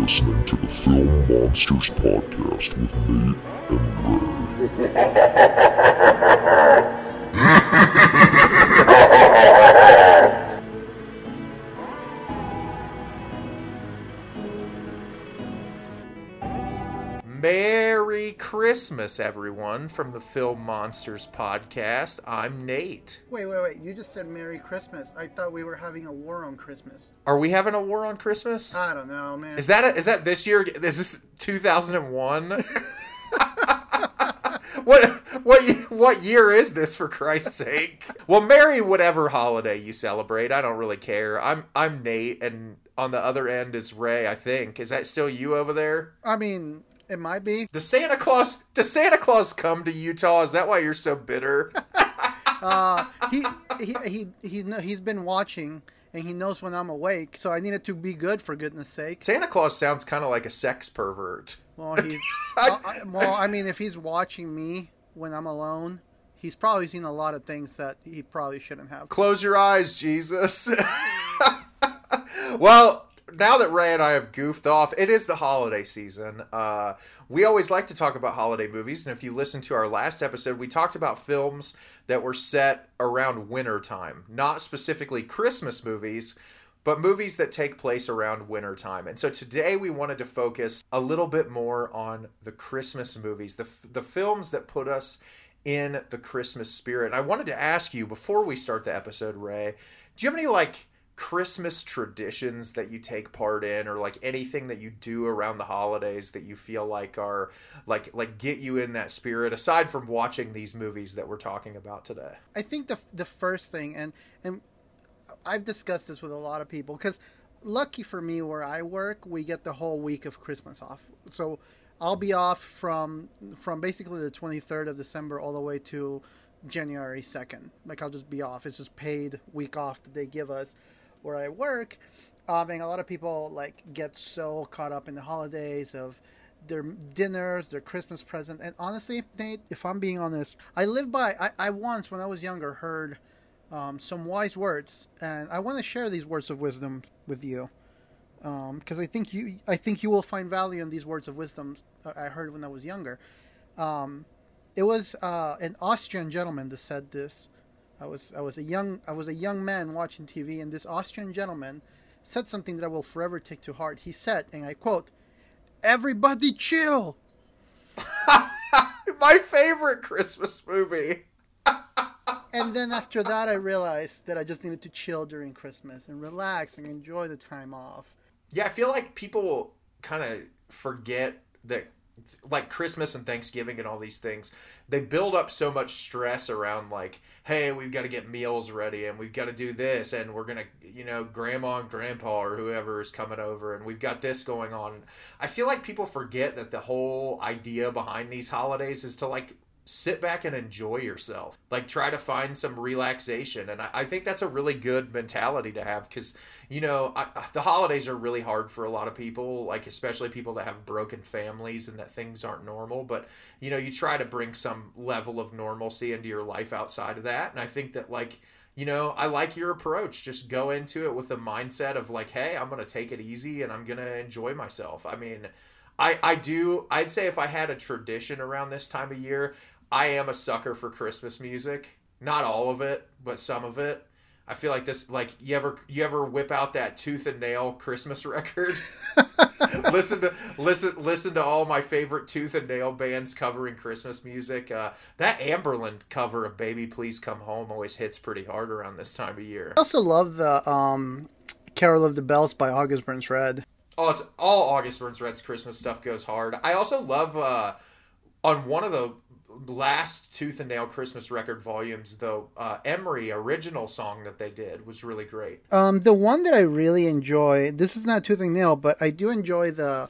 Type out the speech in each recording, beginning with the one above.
listening to the Film Monsters Podcast with Nate and Ray. Christmas, everyone, from the Film Monsters podcast. I'm Nate. Wait, wait, wait. You just said Merry Christmas. I thought we were having a war on Christmas. Are we having a war on Christmas? I don't know, man. Is that a, is that this year? Is this 2001? what what what year is this for Christ's sake? Well, merry whatever holiday you celebrate. I don't really care. I'm I'm Nate, and on the other end is Ray. I think is that still you over there? I mean, it might be. Does Santa Claus does Santa Claus come to Utah? Is that why you're so bitter? Uh, he, he he he he's been watching and he knows when I'm awake, so I need it to be good for goodness sake. Santa Claus sounds kind of like a sex pervert. Well, he, uh, I- well, I mean, if he's watching me when I'm alone, he's probably seen a lot of things that he probably shouldn't have. Close your eyes, Jesus. well, now that Ray and I have goofed off, it is the holiday season. Uh, we always like to talk about holiday movies, and if you listen to our last episode, we talked about films that were set around winter time, not specifically Christmas movies. But movies that take place around winter time. And so today we wanted to focus a little bit more on the Christmas movies, the, f- the films that put us in the Christmas spirit. I wanted to ask you before we start the episode, Ray, do you have any like Christmas traditions that you take part in or like anything that you do around the holidays that you feel like are like like get you in that spirit aside from watching these movies that we're talking about today? I think the the first thing, and and I've discussed this with a lot of people because lucky for me where I work, we get the whole week of Christmas off. So I'll be off from from basically the 23rd of December all the way to January 2nd. Like I'll just be off. It's just paid week off that they give us where I work. Um, and a lot of people like get so caught up in the holidays of their dinners, their Christmas present. And honestly, Nate, if I'm being honest, I live by. I, I once, when I was younger, heard um, some wise words, and I want to share these words of wisdom with you, because I think you, I think you will find value in these words of wisdom uh, I heard when I was younger. Um, it was uh, an Austrian gentleman that said this. I was I was a young I was a young man watching TV, and this Austrian gentleman said something that I will forever take to heart. He said, and I quote, "Everybody chill." My favorite Christmas movie. and then after that, I realized that I just needed to chill during Christmas and relax and enjoy the time off. Yeah, I feel like people kind of forget that like Christmas and Thanksgiving and all these things, they build up so much stress around like, hey, we've got to get meals ready and we've got to do this and we're gonna, you know, grandma and grandpa or whoever is coming over and we've got this going on. I feel like people forget that the whole idea behind these holidays is to like sit back and enjoy yourself. Like try to find some relaxation. And I, I think that's a really good mentality to have because, you know, I, the holidays are really hard for a lot of people, like especially people that have broken families and that things aren't normal. But, you know, you try to bring some level of normalcy into your life outside of that. And I think that, like, you know, I like your approach. Just go into it with the mindset of like, hey, I'm going to take it easy and I'm going to enjoy myself. I mean, I, I do I'd say if I had a tradition around this time of year, I am a sucker for Christmas music. Not all of it, but some of it. I feel like this like you ever you ever whip out that tooth and nail Christmas record? listen to listen listen to all my favorite tooth and nail bands covering Christmas music. Uh, that Anberlin cover of "Baby Please Come Home" always hits pretty hard around this time of year. I also love the um, "Carol of the Bells" by August Burns Red. It's all August Burns Red's Christmas stuff goes hard. I also love uh, on one of the last Tooth and Nail Christmas record volumes, the uh, Emery original song that they did was really great. Um, the one that I really enjoy. This is not Tooth and Nail, but I do enjoy the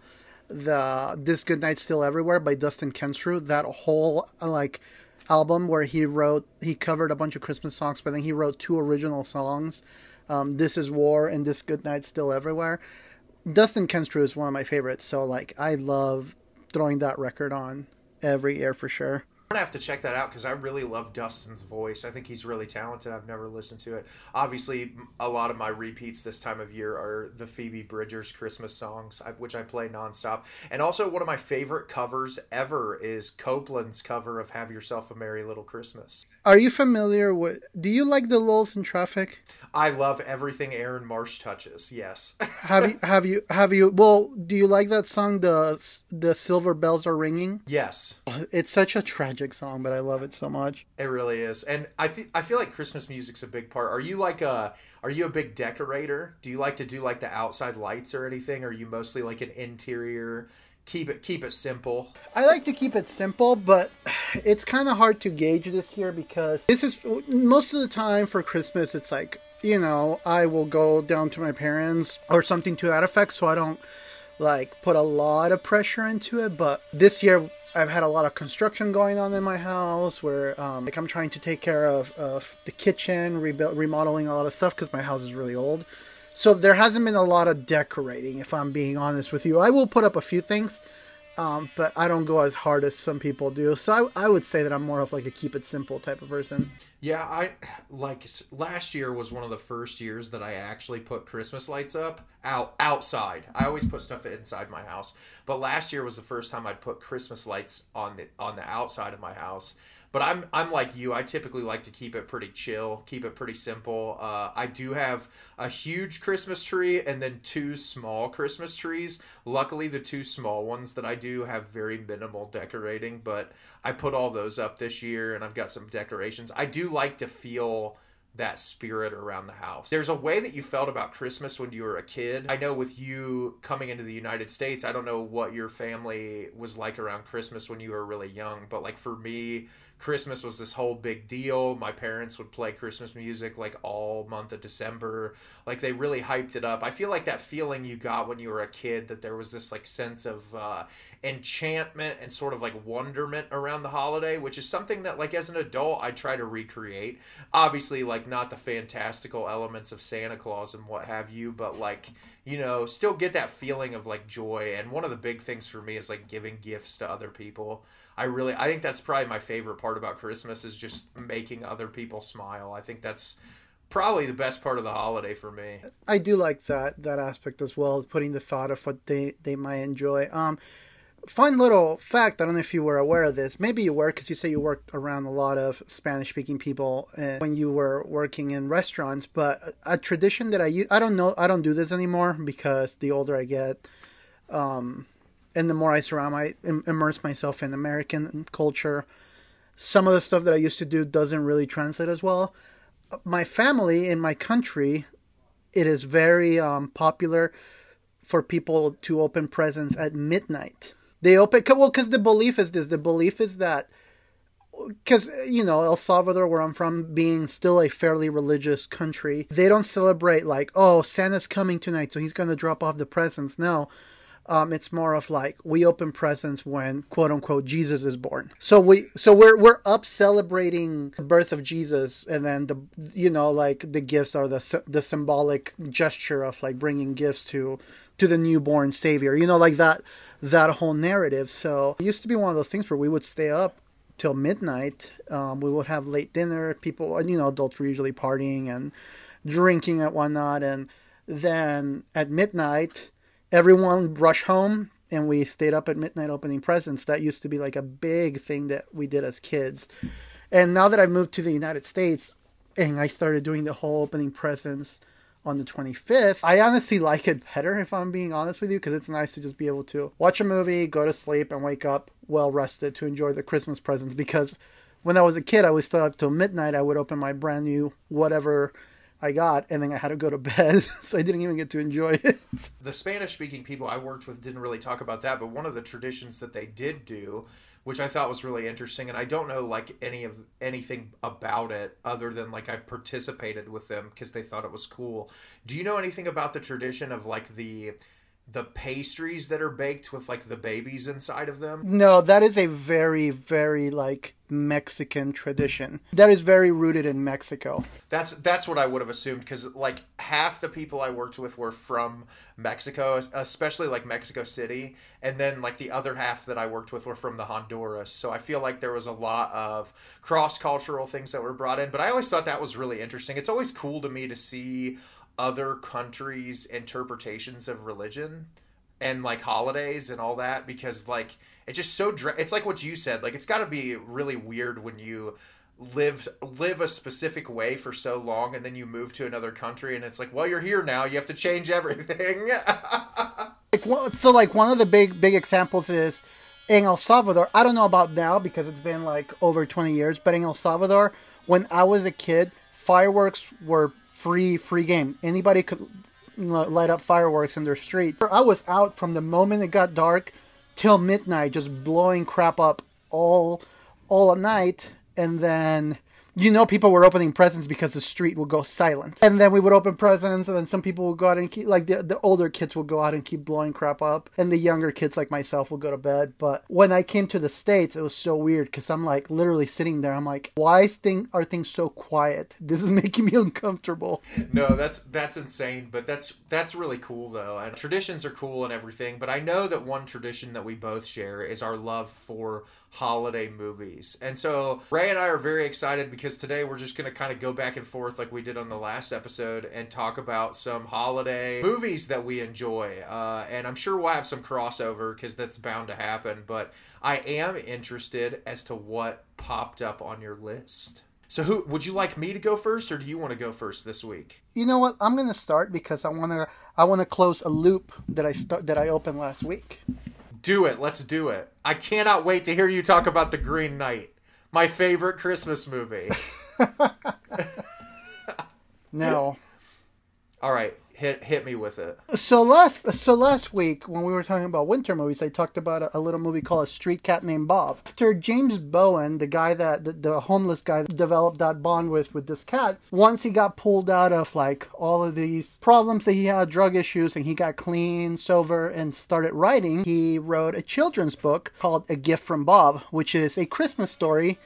the "This Good Night Still Everywhere" by Dustin Kensrue. That whole uh, like album where he wrote he covered a bunch of Christmas songs, but then he wrote two original songs. Um, "This Is War" and "This Good Night Still Everywhere." Dustin Kensrue is one of my favorites, so like I love throwing that record on every year for sure. Gonna have to check that out because I really love Dustin's voice. I think he's really talented. I've never listened to it. Obviously, a lot of my repeats this time of year are the Phoebe Bridgers Christmas songs, which I play nonstop. And also, one of my favorite covers ever is Copeland's cover of "Have Yourself a Merry Little Christmas." Are you familiar with? Do you like the lulls in traffic? I love everything Aaron Marsh touches. Yes. have you? Have you? Have you? Well, do you like that song? The the silver bells are ringing. Yes. It's such a tragic song, but I love it so much. It really is, and I th- I feel like Christmas music's a big part. Are you like a Are you a big decorator? Do you like to do like the outside lights or anything? Or are you mostly like an interior? Keep it keep it simple. I like to keep it simple, but it's kind of hard to gauge this year because this is most of the time for Christmas. It's like you know I will go down to my parents or something to that effect, so I don't like put a lot of pressure into it. But this year I've had a lot of construction going on in my house where um, like I'm trying to take care of, of the kitchen, rebuild, remodeling a lot of stuff because my house is really old. So there hasn't been a lot of decorating, if I'm being honest with you. I will put up a few things, um, but I don't go as hard as some people do. So I, I would say that I'm more of like a keep it simple type of person. Yeah, I like last year was one of the first years that I actually put Christmas lights up out outside. I always put stuff inside my house, but last year was the first time I'd put Christmas lights on the on the outside of my house. But I'm I'm like you. I typically like to keep it pretty chill, keep it pretty simple. Uh, I do have a huge Christmas tree and then two small Christmas trees. Luckily, the two small ones that I do have very minimal decorating, but I put all those up this year, and I've got some decorations. I do like to feel that spirit around the house. There's a way that you felt about Christmas when you were a kid. I know with you coming into the United States, I don't know what your family was like around Christmas when you were really young, but like for me, Christmas was this whole big deal. My parents would play Christmas music like all month of December. Like they really hyped it up. I feel like that feeling you got when you were a kid that there was this like sense of uh, enchantment and sort of like wonderment around the holiday, which is something that like as an adult I try to recreate. Obviously, like not the fantastical elements of Santa Claus and what have you, but like you know, still get that feeling of like joy. And one of the big things for me is like giving gifts to other people. I really, I think that's probably my favorite part about Christmas is just making other people smile. I think that's probably the best part of the holiday for me. I do like that that aspect as well, putting the thought of what they they might enjoy. Um, fun little fact. I don't know if you were aware of this. Maybe you were because you say you worked around a lot of Spanish speaking people uh, when you were working in restaurants. But a tradition that I use, I don't know, I don't do this anymore because the older I get, um, and the more I surround, I immerse myself in American culture. Some of the stuff that I used to do doesn't really translate as well. My family in my country, it is very um, popular for people to open presents at midnight they open well because the belief is this. The belief is that because you know El Salvador, where I'm from, being still a fairly religious country, they don't celebrate like oh Santa's coming tonight, so he's going to drop off the presents. No. Um, it's more of like we open presents when quote unquote Jesus is born. So we so we're we're up celebrating the birth of Jesus, and then the you know like the gifts are the the symbolic gesture of like bringing gifts to to the newborn savior. You know like that that whole narrative. So it used to be one of those things where we would stay up till midnight. Um, we would have late dinner. People, you know, adults were usually partying and drinking and whatnot. And then at midnight, everyone rushed home and we stayed up at midnight opening presents. That used to be like a big thing that we did as kids. And now that I've moved to the United States and I started doing the whole opening presents on the 25th. I honestly like it better if I'm being honest with you because it's nice to just be able to watch a movie, go to sleep, and wake up well rested to enjoy the Christmas presents. Because when I was a kid, I was still up till midnight. I would open my brand new whatever I got, and then I had to go to bed, so I didn't even get to enjoy it. The Spanish speaking people I worked with didn't really talk about that, but one of the traditions that they did do which I thought was really interesting. And I don't know like any of anything about it other than like I participated with them because they thought it was cool. Do you know anything about the tradition of like the the pastries that are baked with like the babies inside of them. No, that is a very, very like Mexican tradition. That is very rooted in Mexico. That's that's what I would have assumed because like half the people I worked with were from Mexico, especially like Mexico City, and then like the other half that I worked with were from the Honduras. So I feel like there was a lot of cross cultural things that were brought in. But I always thought that was really interesting. It's always cool to me to see other countries' interpretations of religion and like holidays and all that because like it's just so it's like what you said like it's got to be really weird when you live live a specific way for so long and then you move to another country and it's like well you're here now you have to change everything. Like well, so like one of the big big examples is in El Salvador. I don't know about now because it's been like over 20 years but in El Salvador when I was a kid fireworks were free free game. Anybody could light up fireworks in their street. I was out from the moment it got dark till midnight, just blowing crap up all all at night, and then you know people were opening presents because the street would go silent. And then we would open presents and then some people would go out and keep like the, the older kids would go out and keep blowing crap up and the younger kids like myself would go to bed. But when i came to the states it was so weird because i'm like literally sitting there. I'm like why is thing, are things so quiet? This is making me uncomfortable. No that's that's insane but that's that's really cool though. And traditions are cool and everything but i know that one tradition that we both share is our love for holiday movies. And so Ray and I are very excited because today we're just going to kind of go back and forth like we did on the last episode and talk about some holiday movies that we enjoy. Uh, and I'm sure we'll have some crossover because that's bound to happen. But I am interested as to what popped up on your list. So who would you like me to go first or do you want to go first this week? You know what? I'm going to start because I want to I want to close a loop that I start that I opened last week. Do it. Let's do it. I cannot wait to hear you talk about The Green Knight, my favorite Christmas movie. no. All right hit hit me with it. So last so last week when we were talking about winter movies, I talked about a, a little movie called A Street Cat Named Bob. After James Bowen, the guy that the, the homeless guy developed that bond with with this cat, once he got pulled out of like all of these problems that he had, drug issues, and he got clean, sober, and started writing, he wrote a children's book called A Gift from Bob, which is a Christmas story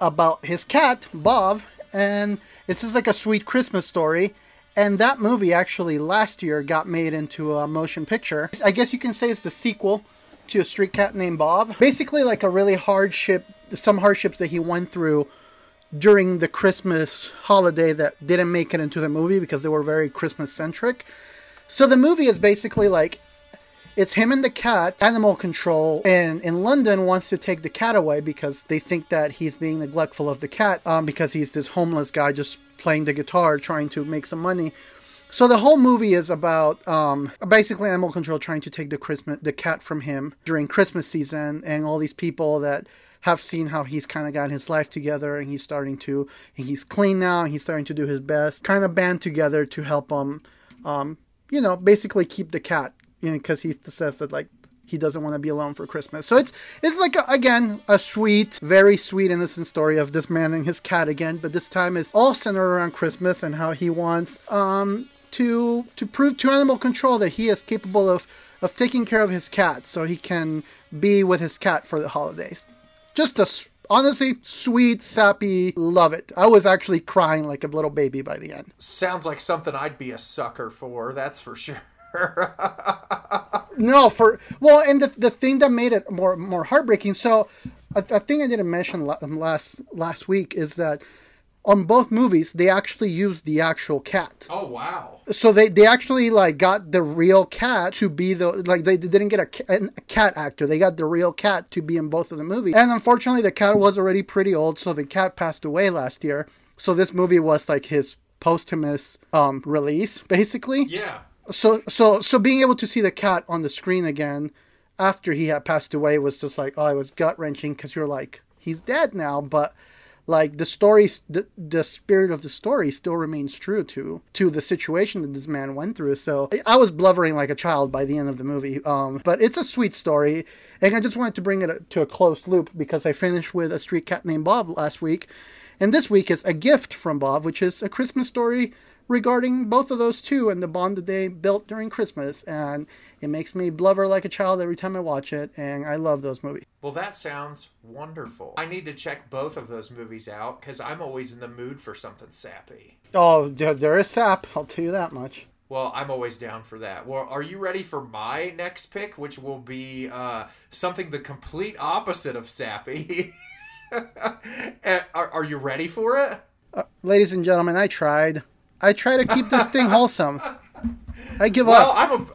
about his cat Bob, and it's just like a sweet Christmas story and that movie actually last year got made into a motion picture. I guess you can say it's the sequel to A Street Cat Named Bob. Basically, like a really hardship, some hardships that he went through during the Christmas holiday that didn't make it into the movie because they were very Christmas centric. So the movie is basically like it's him and the cat. Animal control in, in London wants to take the cat away because they think that he's being neglectful of the cat um, because he's this homeless guy just playing the guitar, trying to make some money. So the whole movie is about um, basically animal control trying to take the Christmas the cat from him during Christmas season, and all these people that have seen how he's kind of got his life together, and he's starting to and he's clean now, and he's starting to do his best, kind of band together to help him, um, you know, basically keep the cat, you know, because he says that like he doesn't want to be alone for Christmas. So it's it's like a, again a sweet, very sweet, innocent story of this man and his cat again, but this time it's all centered around Christmas and how he wants um, to to prove to animal control that he is capable of of taking care of his cat, so he can be with his cat for the holidays. Just a honestly sweet, sappy, love it. I was actually crying like a little baby by the end. Sounds like something I'd be a sucker for. That's for sure. no, for well, and the the thing that made it more more heartbreaking. So, a, a thing I didn't mention um, last last week is that on both movies they actually used the actual cat. Oh wow! So they they actually like got the real cat to be the like they, they didn't get a, a cat actor. They got the real cat to be in both of the movies. And unfortunately, the cat was already pretty old, so the cat passed away last year. So this movie was like his posthumous um, release, basically. Yeah so so so being able to see the cat on the screen again after he had passed away was just like oh it was gut wrenching because you're like he's dead now but like the story the, the spirit of the story still remains true to to the situation that this man went through. So i was blubbering like a child by the end of the movie um, but it's a sweet story and i just wanted to bring it to a closed loop because i finished with a street cat named bob last week and this week is a gift from bob which is a christmas story regarding both of those two and the bond that they built during Christmas. And it makes me blubber like a child every time I watch it. And I love those movies. Well, that sounds wonderful. I need to check both of those movies out because I'm always in the mood for something sappy. Oh, there is sap. I'll tell you that much. Well, I'm always down for that. Well, are you ready for my next pick, which will be uh, something the complete opposite of sappy? Uh, are, are you ready for it? Uh, ladies and gentlemen, I tried. I try to keep this thing wholesome. I give Well, up. Well, I'm a,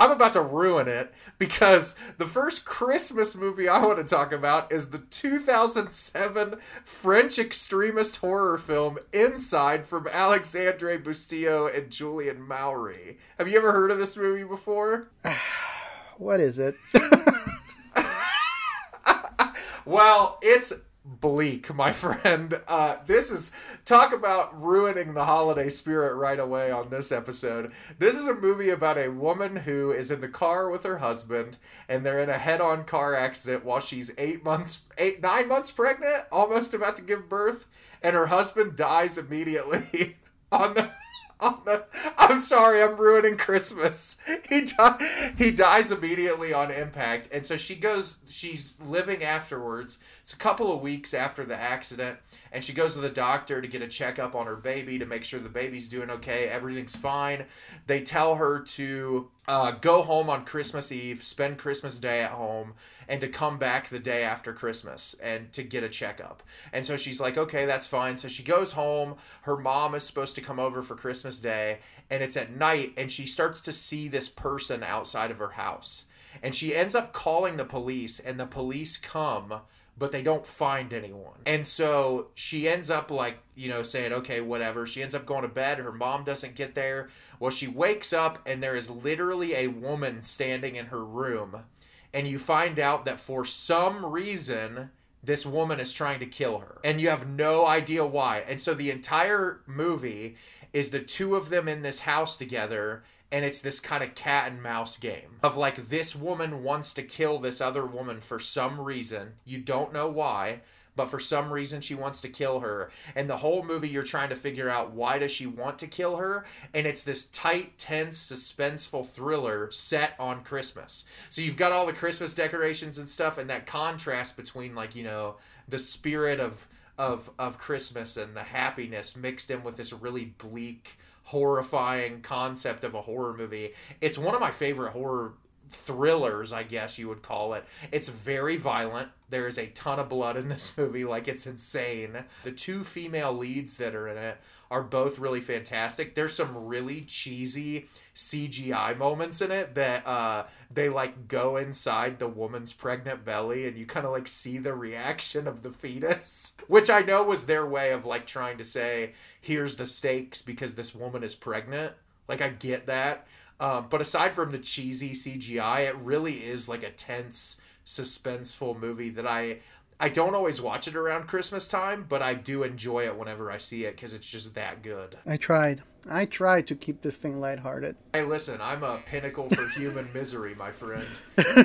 I'm about to ruin it because the first Christmas movie I want to talk about is the 2007 French extremist horror film Inside from Alexandre Bustillo and Julien Maury. Have you ever heard of this movie before? What is it? Well, it's bleak, my friend. Uh, this is talk about ruining the holiday spirit right away on this episode. This is a movie about a woman who is in the car with her husband, and they're in a head-on car accident while she's eight months, eight nine months pregnant, almost about to give birth, and her husband dies immediately on the. The, I'm sorry, I'm ruining Christmas. He di- he dies immediately on impact, and so she goes. She's living afterwards. It's a couple of weeks after the accident, and she goes to the doctor to get a checkup on her baby to make sure the baby's doing okay. Everything's fine. They tell her to uh, go home on Christmas Eve, spend Christmas Day at home, and to come back the day after Christmas and to get a checkup. And so she's like, okay, that's fine. So she goes home. Her mom is supposed to come over for Christmas Day, and it's at night, and she starts to see this person outside of her house. And she ends up calling the police, and the police come but they don't find anyone. And so she ends up like, you know, saying, okay, whatever. She ends up going to bed. Her mom doesn't get there. Well, she wakes up and there is literally a woman standing in her room. And you find out that for some reason, this woman is trying to kill her. And you have no idea why. And so the entire movie is the two of them in this house together and it's this kind of cat and mouse game of like this woman wants to kill this other woman for some reason. You don't know why but for some reason she wants to kill her. And the whole movie you're trying to figure out why does she want to kill her? And it's this tight tense suspenseful thriller set on christmas. So you've got all the christmas decorations and stuff and that contrast between like you know the spirit of of of christmas and the happiness mixed in with this really bleak horrifying concept of a horror movie. It's one of my favorite horror thrillers, I guess you would call it. It's very violent. There is a ton of blood in this movie, like it's insane. The two female leads that are in it are both really fantastic. There's some really cheesy CGI moments in it that uh they like go inside the woman's pregnant belly and you kind of like see the reaction of the fetus, which I know was their way of like trying to say here's the stakes because this woman is pregnant. Like I get that. Um, but aside from the cheesy CGI, it really is like a tense, suspenseful movie that I I don't always watch it around Christmas time, but I do enjoy it whenever I see it because it's just that good. I tried. I tried to keep this thing lighthearted. Hey, listen, I'm a pinnacle for human misery, my friend.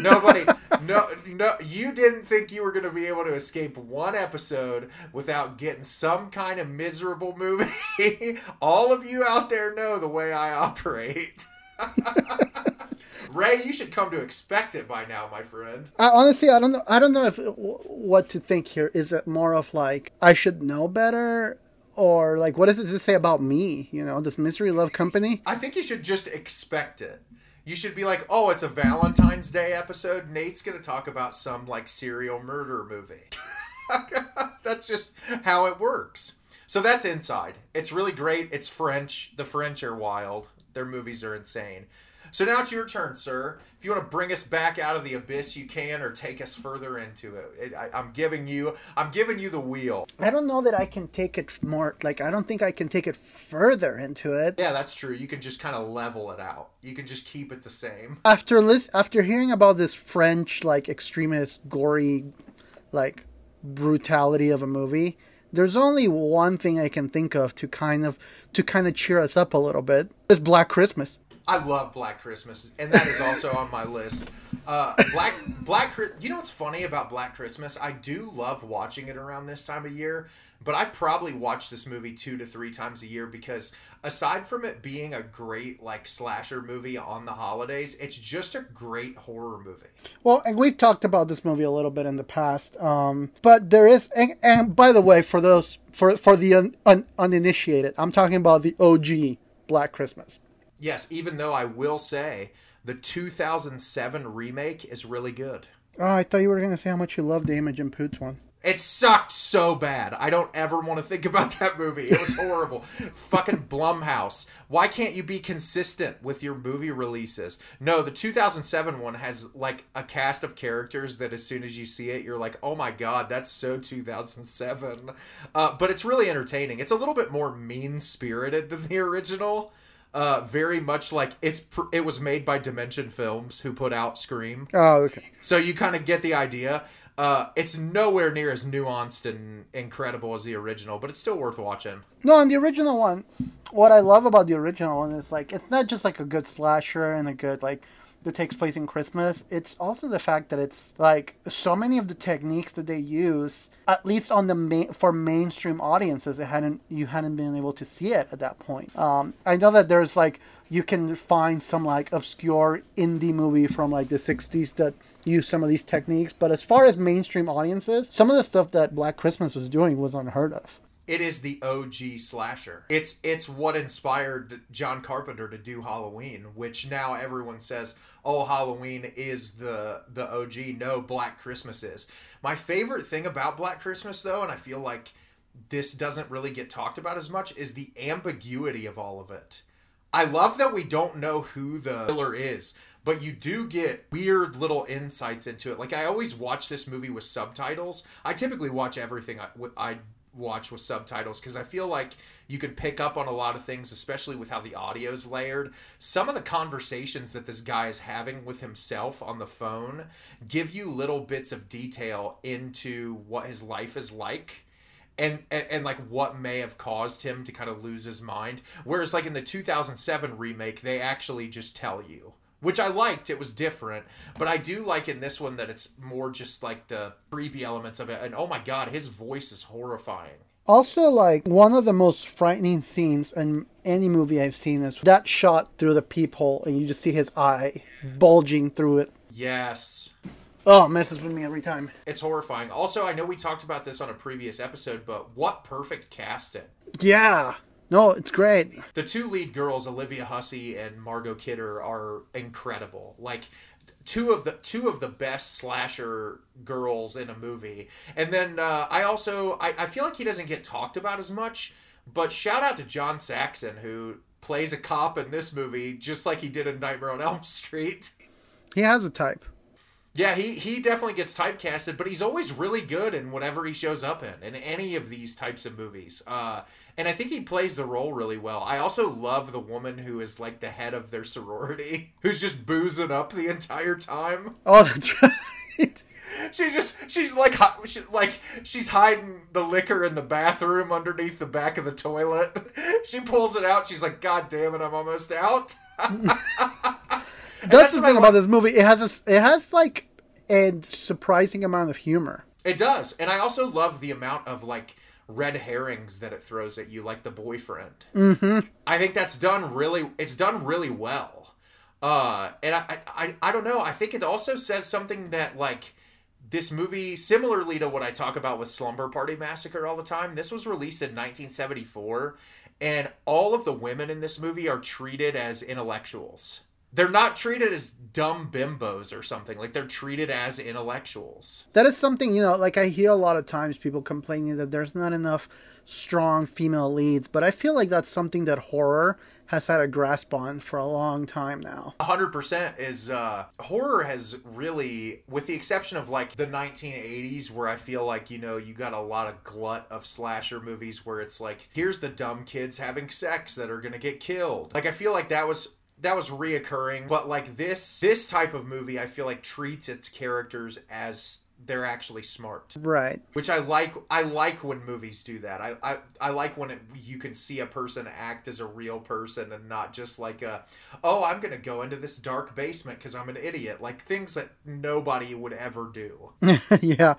Nobody, no, no, you didn't think you were going to be able to escape one episode without getting some kind of miserable movie. All of you out there know the way I operate. Ray, you should come to expect it by now, my friend. I, honestly, I don't know. I don't know if what to think here. Is it more of like I should know better, or like what does this say about me? You know, this misery love company. I think you should just expect it. You should be like, oh, it's a Valentine's Day episode. Nate's going to talk about some like serial murder movie. that's just how it works. So that's Inside. It's really great. It's French. The French are wild. Their movies are insane. So now it's your turn, sir. If you want to bring us back out of the abyss, you can, or take us further into it. it I, I'm giving you, I'm giving you the wheel. I don't know that I can take it more. Like I don't think I can take it further into it. Yeah, that's true. You can just kind of level it out. You can just keep it the same. After list, after hearing about this French like extremist, gory, like brutality of a movie, there's only one thing I can think of to kind of to kind of cheer us up a little bit. It's Black Christmas. I love Black Christmas, and that is also on my list. Uh, Black Black. You know what's funny about Black Christmas? I do love watching it around this time of year, but I probably watch this movie two to three times a year because aside from it being a great like slasher movie on the holidays, it's just a great horror movie. Well, and we've talked about this movie a little bit in the past, um, but there is, and, and by the way, for those for for the un, un, uninitiated, I'm talking about the OG Black Christmas. Yes, even though I will say the 2007 remake is really good. Oh, I thought you were going to say how much you loved the Imogen Poots one. It sucked so bad. I don't ever want to think about that movie. It was horrible. Fucking Blumhouse. Why can't you be consistent with your movie releases? No, the 2007 one has like a cast of characters that as soon as you see it, you're like, oh my god, that's so 2007. Uh, but it's really entertaining. It's a little bit more mean spirited than the original. Uh, very much like it's pr- it was made by Dimension Films, who put out Scream. Oh, okay. So you kind of get the idea. Uh, it's nowhere near as nuanced and incredible as the original, but it's still worth watching. No, on the original one, what I love about the original one is like it's not just like a good slasher and a good like that takes place in Christmas. It's also the fact that it's like so many of the techniques that they use, at least on the main for mainstream audiences, it hadn't you hadn't been able to see it at that point. Um, I know that there's like you can find some like obscure indie movie from like the 60s that use some of these techniques but as far as mainstream audiences some of the stuff that black christmas was doing was unheard of It is the OG slasher. It's it's what inspired John Carpenter to do Halloween, which now everyone says, "Oh, Halloween is the the OG." No, Black Christmas is. My favorite thing about Black Christmas though, and I feel like this doesn't really get talked about as much is the ambiguity of all of it. I love that we don't know who the killer is, but you do get weird little insights into it. Like I always watch this movie with subtitles. I typically watch everything I, I watch with subtitles because I feel like you can pick up on a lot of things, especially with how the audio is layered. Some of the conversations that this guy is having with himself on the phone give you little bits of detail into what his life is like and, and and like what may have caused him to kind of lose his mind whereas like in the 2007 remake they actually just tell you which i liked it was different but i do like in this one that it's more just like the creepy elements of it and oh my god his voice is horrifying. Also, like one of the most frightening scenes in any movie I've seen is that shot through the peephole, and you just see his eye bulging through it. yes. Oh, it messes with me every time. it's horrifying. Also i know we talked about this on a previous episode but what perfect casting. Yeah, no, it's great. the two lead girls, Olivia Hussey and Margot Kidder, are incredible. Like two of the two of the best slasher girls in a movie. And then uh, I also I, I feel like he doesn't get talked about as much, but shout out to John Saxon who plays a cop in this movie just like he did in Nightmare on Elm Street. He has a type. Yeah, he, he definitely gets typecasted, but he's always really good in whatever he shows up in, in any of these types of movies. Uh, and I think he plays the role really well. I also love the woman who is like the head of their sorority, who's just boozing up the entire time. Oh, that's right. She just she's like she, like she's hiding the liquor in the bathroom underneath the back of the toilet. She pulls it out. She's like, "God damn it, I'm almost out." That's the thing about this movie. It has a, it has like a surprising amount of humor. It does, and I also love the amount of like red herrings that it throws at you, like the boyfriend. Mm-hmm. I think that's done really. It's done really well, uh, and I, I, I don't know. I think it also says something that like this movie, similarly to what I talk about with Slumber Party Massacre all the time. This was released in 1974, and all of the women in this movie are treated as intellectuals. They're not treated as dumb bimbos or something. Like they're treated as intellectuals. That is something, you know, like I hear a lot of times people complaining that there's not enough strong female leads, but I feel like that's something that horror has had a grasp on for a long time now. hundred percent is uh horror has really with the exception of like the 1980s where i feel like you know you got a lot of glut of slasher movies where it's like here's the dumb kids having sex that are gonna get killed like i feel like that was that was reoccurring but like this this type of movie i feel like treats its characters as they're actually smart Right. which i like i like when movies do that i i, I like when it, you can see a person act as a real person and not just like a oh i'm gonna go into this dark basement because i'm an idiot like things that nobody would ever do yeah.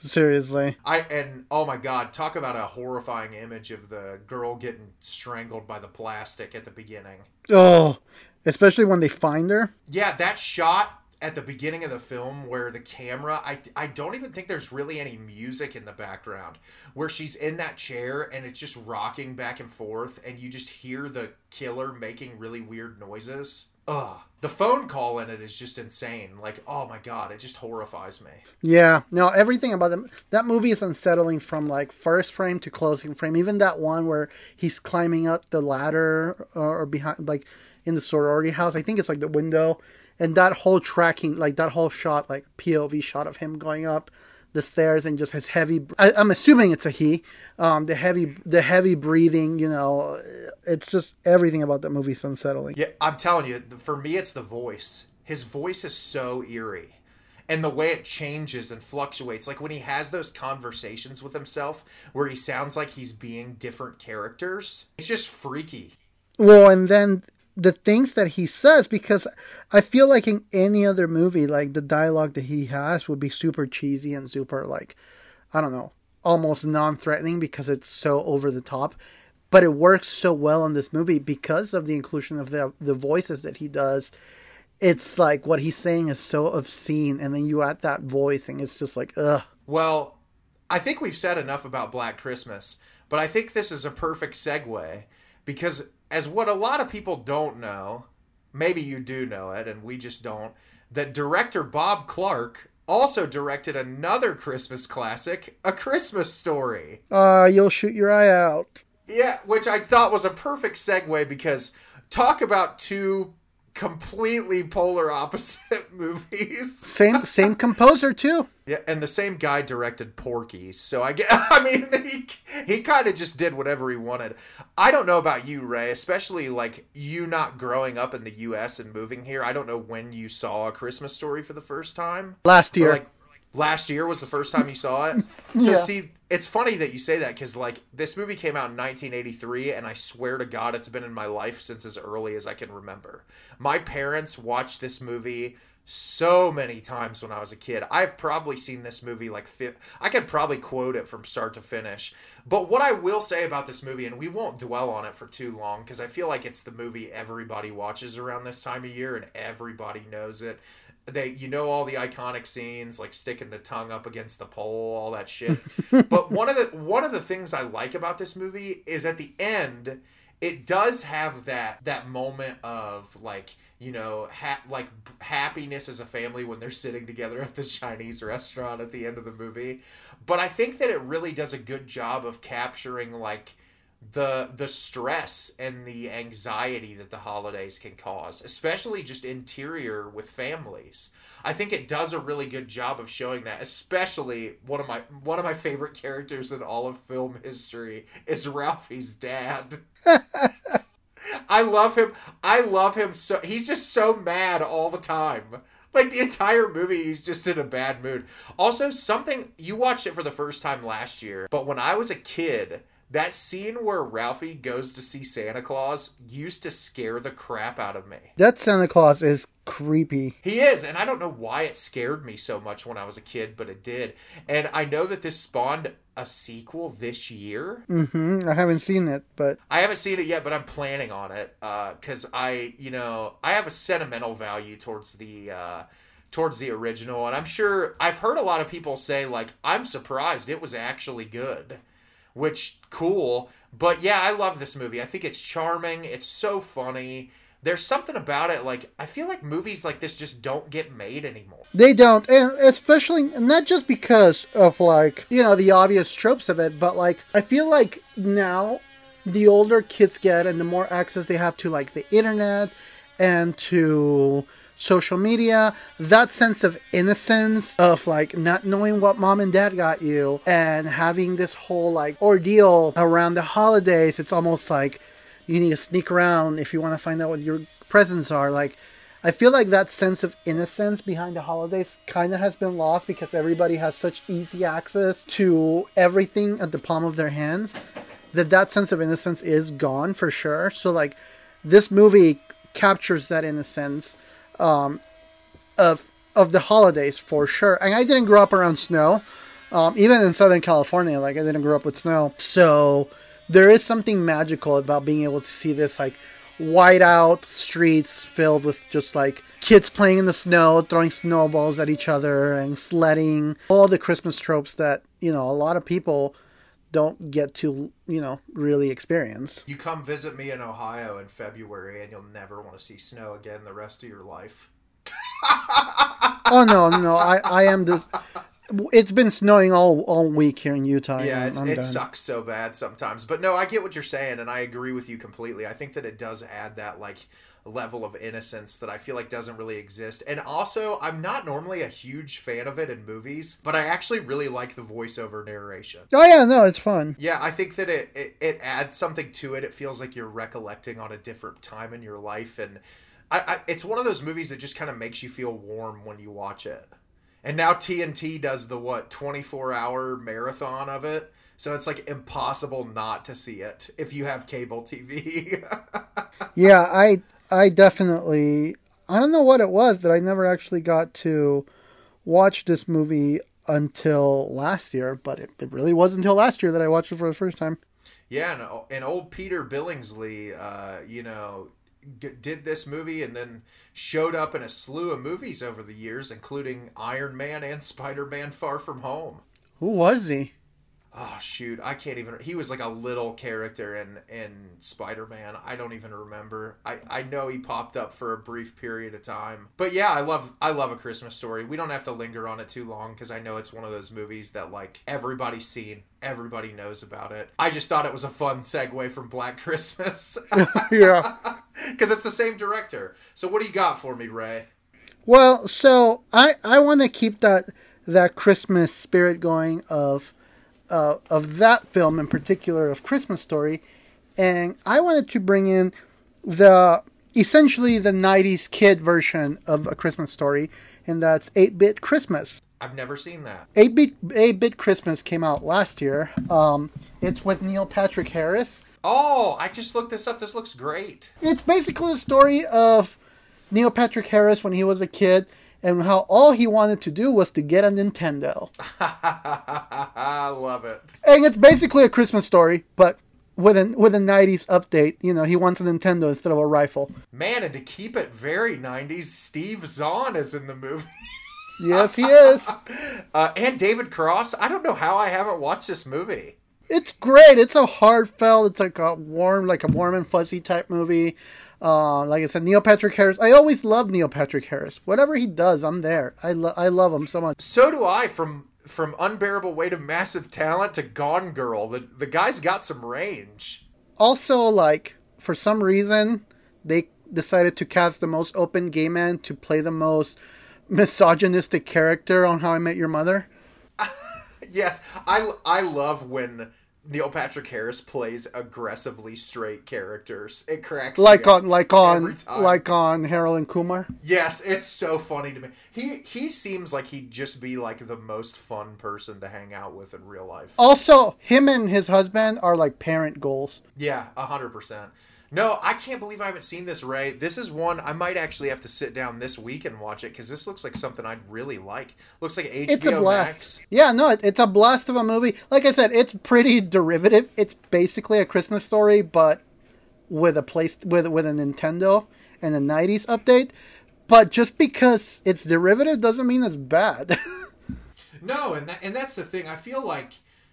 Seriously. I and oh my god, talk about a horrifying image of the girl getting strangled by the plastic at the beginning. Oh, especially when they find her. Yeah, that shot at the beginning of the film where the camera I I don't even think there's really any music in the background where she's in that chair and it's just rocking back and forth and you just hear the killer making really weird noises. Ugh. The phone call in it is just insane. Like, oh my god, it just horrifies me. Yeah, no, everything about them. That movie is unsettling from like first frame to closing frame. Even that one where he's climbing up the ladder or, or behind, like in the sorority house. I think it's like the window, and that whole tracking, like that whole shot, like POV shot of him going up the stairs and just his heavy. I, I'm assuming it's a he. Um, the heavy, the heavy breathing. You know, it's just everything about that movie is unsettling. Yeah, I'm telling you, for me, it's the voice. His voice is so eerie. And the way it changes and fluctuates. Like when he has those conversations with himself where he sounds like he's being different characters, it's just freaky. Well, and then the things that he says, because I feel like in any other movie, like the dialogue that he has would be super cheesy and super, like, I don't know, almost non threatening because it's so over the top. But it works so well in this movie because of the inclusion of the, the voices that he does. It's like what he's saying is so obscene, and then you add that voice, and it's just like, ugh. Well, I think we've said enough about Black Christmas, but I think this is a perfect segue because, as what a lot of people don't know, maybe you do know it and we just don't, that director Bob Clark also directed another Christmas classic, A Christmas Story. Uh, you'll shoot your eye out. Yeah, which I thought was a perfect segue because talk about two completely polar opposite movies. Same same composer too. Yeah, and the same guy directed Porky, so I get. I mean, he he kind of just did whatever he wanted. I don't know about you, Ray, especially like you not growing up in the U.S. and moving here. I don't know when you saw a Christmas Story for the first time. Last Or, year. like last year was the first time you saw it. So Yeah. see, it's funny that you say that because like this movie came out in 1983, and I swear to God, it's been in my life since as early as I can remember. My parents watched this movie so many times when I was a kid. I've probably seen this movie like I could probably quote it from start to finish. But what I will say about this movie, and we won't dwell on it for too long because I feel like it's the movie everybody watches around this time of year and everybody knows it. They, you know, all the iconic scenes like sticking the tongue up against the pole, all that shit. but one of the one of the things I like about this movie is at the end, it does have that that moment of like you know ha- like happiness as a family when they're sitting together at the chinese restaurant at the end of the movie but i think that it really does a good job of capturing like the the stress and the anxiety that the holidays can cause especially just interior with families i think it does a really good job of showing that especially one of my one of my favorite characters in all of film history is ralphie's dad I love him. I love him so he's just so mad all the time. Like the entire movie he's just in a bad mood. Also something you watched it for the first time last year, but when I was a kid, that scene where Ralphie goes to see Santa Claus used to scare the crap out of me. That Santa Claus is creepy. He is, and I don't know why it scared me so much when I was a kid, but it did. And I know that this spawned a sequel this year. Mm-hmm. I haven't seen it, but I haven't seen it yet, but I'm planning on it uh, because I, you know, I have a sentimental value towards the uh, towards the original, and I'm sure I've heard a lot of people say like I'm surprised it was actually good, which cool. But yeah, I love this movie. I think it's charming. It's so funny. There's something about it like I feel like movies like this just don't get made anymore. they don't, and especially not just because of like you know the obvious tropes of it, but like I feel like now the older kids get and the more access they have to like the internet and to social media, that sense of innocence of like not knowing what mom and dad got you and having this whole like ordeal around the holidays, it's almost like you need to sneak around if you want to find out what your presents are. Like, I feel like that sense of innocence behind the holidays kind of has been lost because everybody has such easy access to everything at the palm of their hands that that sense of innocence is gone for sure. So like this movie captures that innocence um, of of the holidays for sure. And I didn't grow up around snow, um, even in Southern California. Like I didn't grow up with snow, so there is something magical about being able to see this like white out streets filled with just like kids playing in the snow, throwing snowballs at each other, and sledding. All the Christmas tropes that you know a lot of people don't get to you know really experience. You come visit me in Ohio in February, and you'll never want to see snow again the rest of your life. oh no, no, I I am just. It's been snowing all all week here in Utah. Yeah, it's, it done. sucks so bad sometimes. But no, I get what you're saying, and I agree with you completely. I think that it does add that like level of innocence that I feel like doesn't really exist. And also, I'm not normally a huge fan of it in movies, but I actually really like the voiceover narration. Oh yeah, no, it's fun. Yeah, I think that it, it, it adds something to it. It feels like you're recollecting on a different time in your life, and I, I it's one of those movies that just kind of makes you feel warm when you watch it. And now TNT does the what 24 hour marathon of it. So it's like impossible not to see it if you have cable TV. Yeah, I I definitely I don't know what it was that I never actually got to watch this movie until last year, but it, it really was until last year that I watched it for the first time. yeah, and, and old Peter Billingsley, uh, you know, g- did this movie and then showed up in a slew of movies over the years, including Iron Man and Spider Man Far From Home. Who was he? Oh shoot, I can't even. He was like a little character in in Spider Man. I don't even remember. I I know he popped up for a brief period of time. But yeah, I love I love a Christmas story. We don't have to linger on it too long because I know it's one of those movies that like everybody's seen. Everybody knows about it. I just thought it was a fun segue from Black Christmas yeah. because it's the same director. So what do you got for me, Ray? Well, so I I want to keep that that Christmas spirit going of uh, of that film in particular of Christmas Story, and I wanted to bring in the essentially the '90s kid version of a Christmas Story, and that's 8-Bit Christmas. I've never seen that. 8-Bit 8-Bit Christmas came out last year. Um, it's with Neil Patrick Harris. Oh, I just looked this up. This looks great. It's basically the story of Neil Patrick Harris when he was a kid and how all he wanted to do was to get a Nintendo. I love it. And it's basically a Christmas story, but with a with a 90s update. You know, he wants a Nintendo instead of a rifle. Man, and to keep it very 90s, Steve Zahn is in the movie. Yes, he is. Uh, and David Cross. I don't know how I haven't watched this movie. It's great. It's a heartfelt. It's like a warm, like a warm and fuzzy type movie. Uh, like I said, Neil Patrick Harris. I always love Neil Patrick Harris. Whatever he does, I'm there. I lo- I love him so much. So do I. From from unbearable weight of massive talent to Gone Girl, the the guy's got some range. Also, like for some reason, they decided to cast the most open gay man to play the most misogynistic character on How I Met Your Mother. Yes, I I love when Neil Patrick Harris plays aggressively straight characters. It cracks me Like up on, like on, like on Harold and Kumar. Yes, it's so funny to me. He he seems like he'd just be like the most fun person to hang out with in real life. Also, him and his husband are like parent goals. Yeah, a hundred percent. No, I can't believe I haven't seen this, Ray. This is one I might actually have to sit down this week and watch it because this looks like something I'd really like. Looks like HBO It's a blast. Max. Yeah, no, it's a blast of a movie. Like I said, it's pretty derivative. It's basically a Christmas story, but with a place with with a Nintendo and a '90s update. But just because it's derivative doesn't mean it's bad. No, and that, and that's the thing. I feel like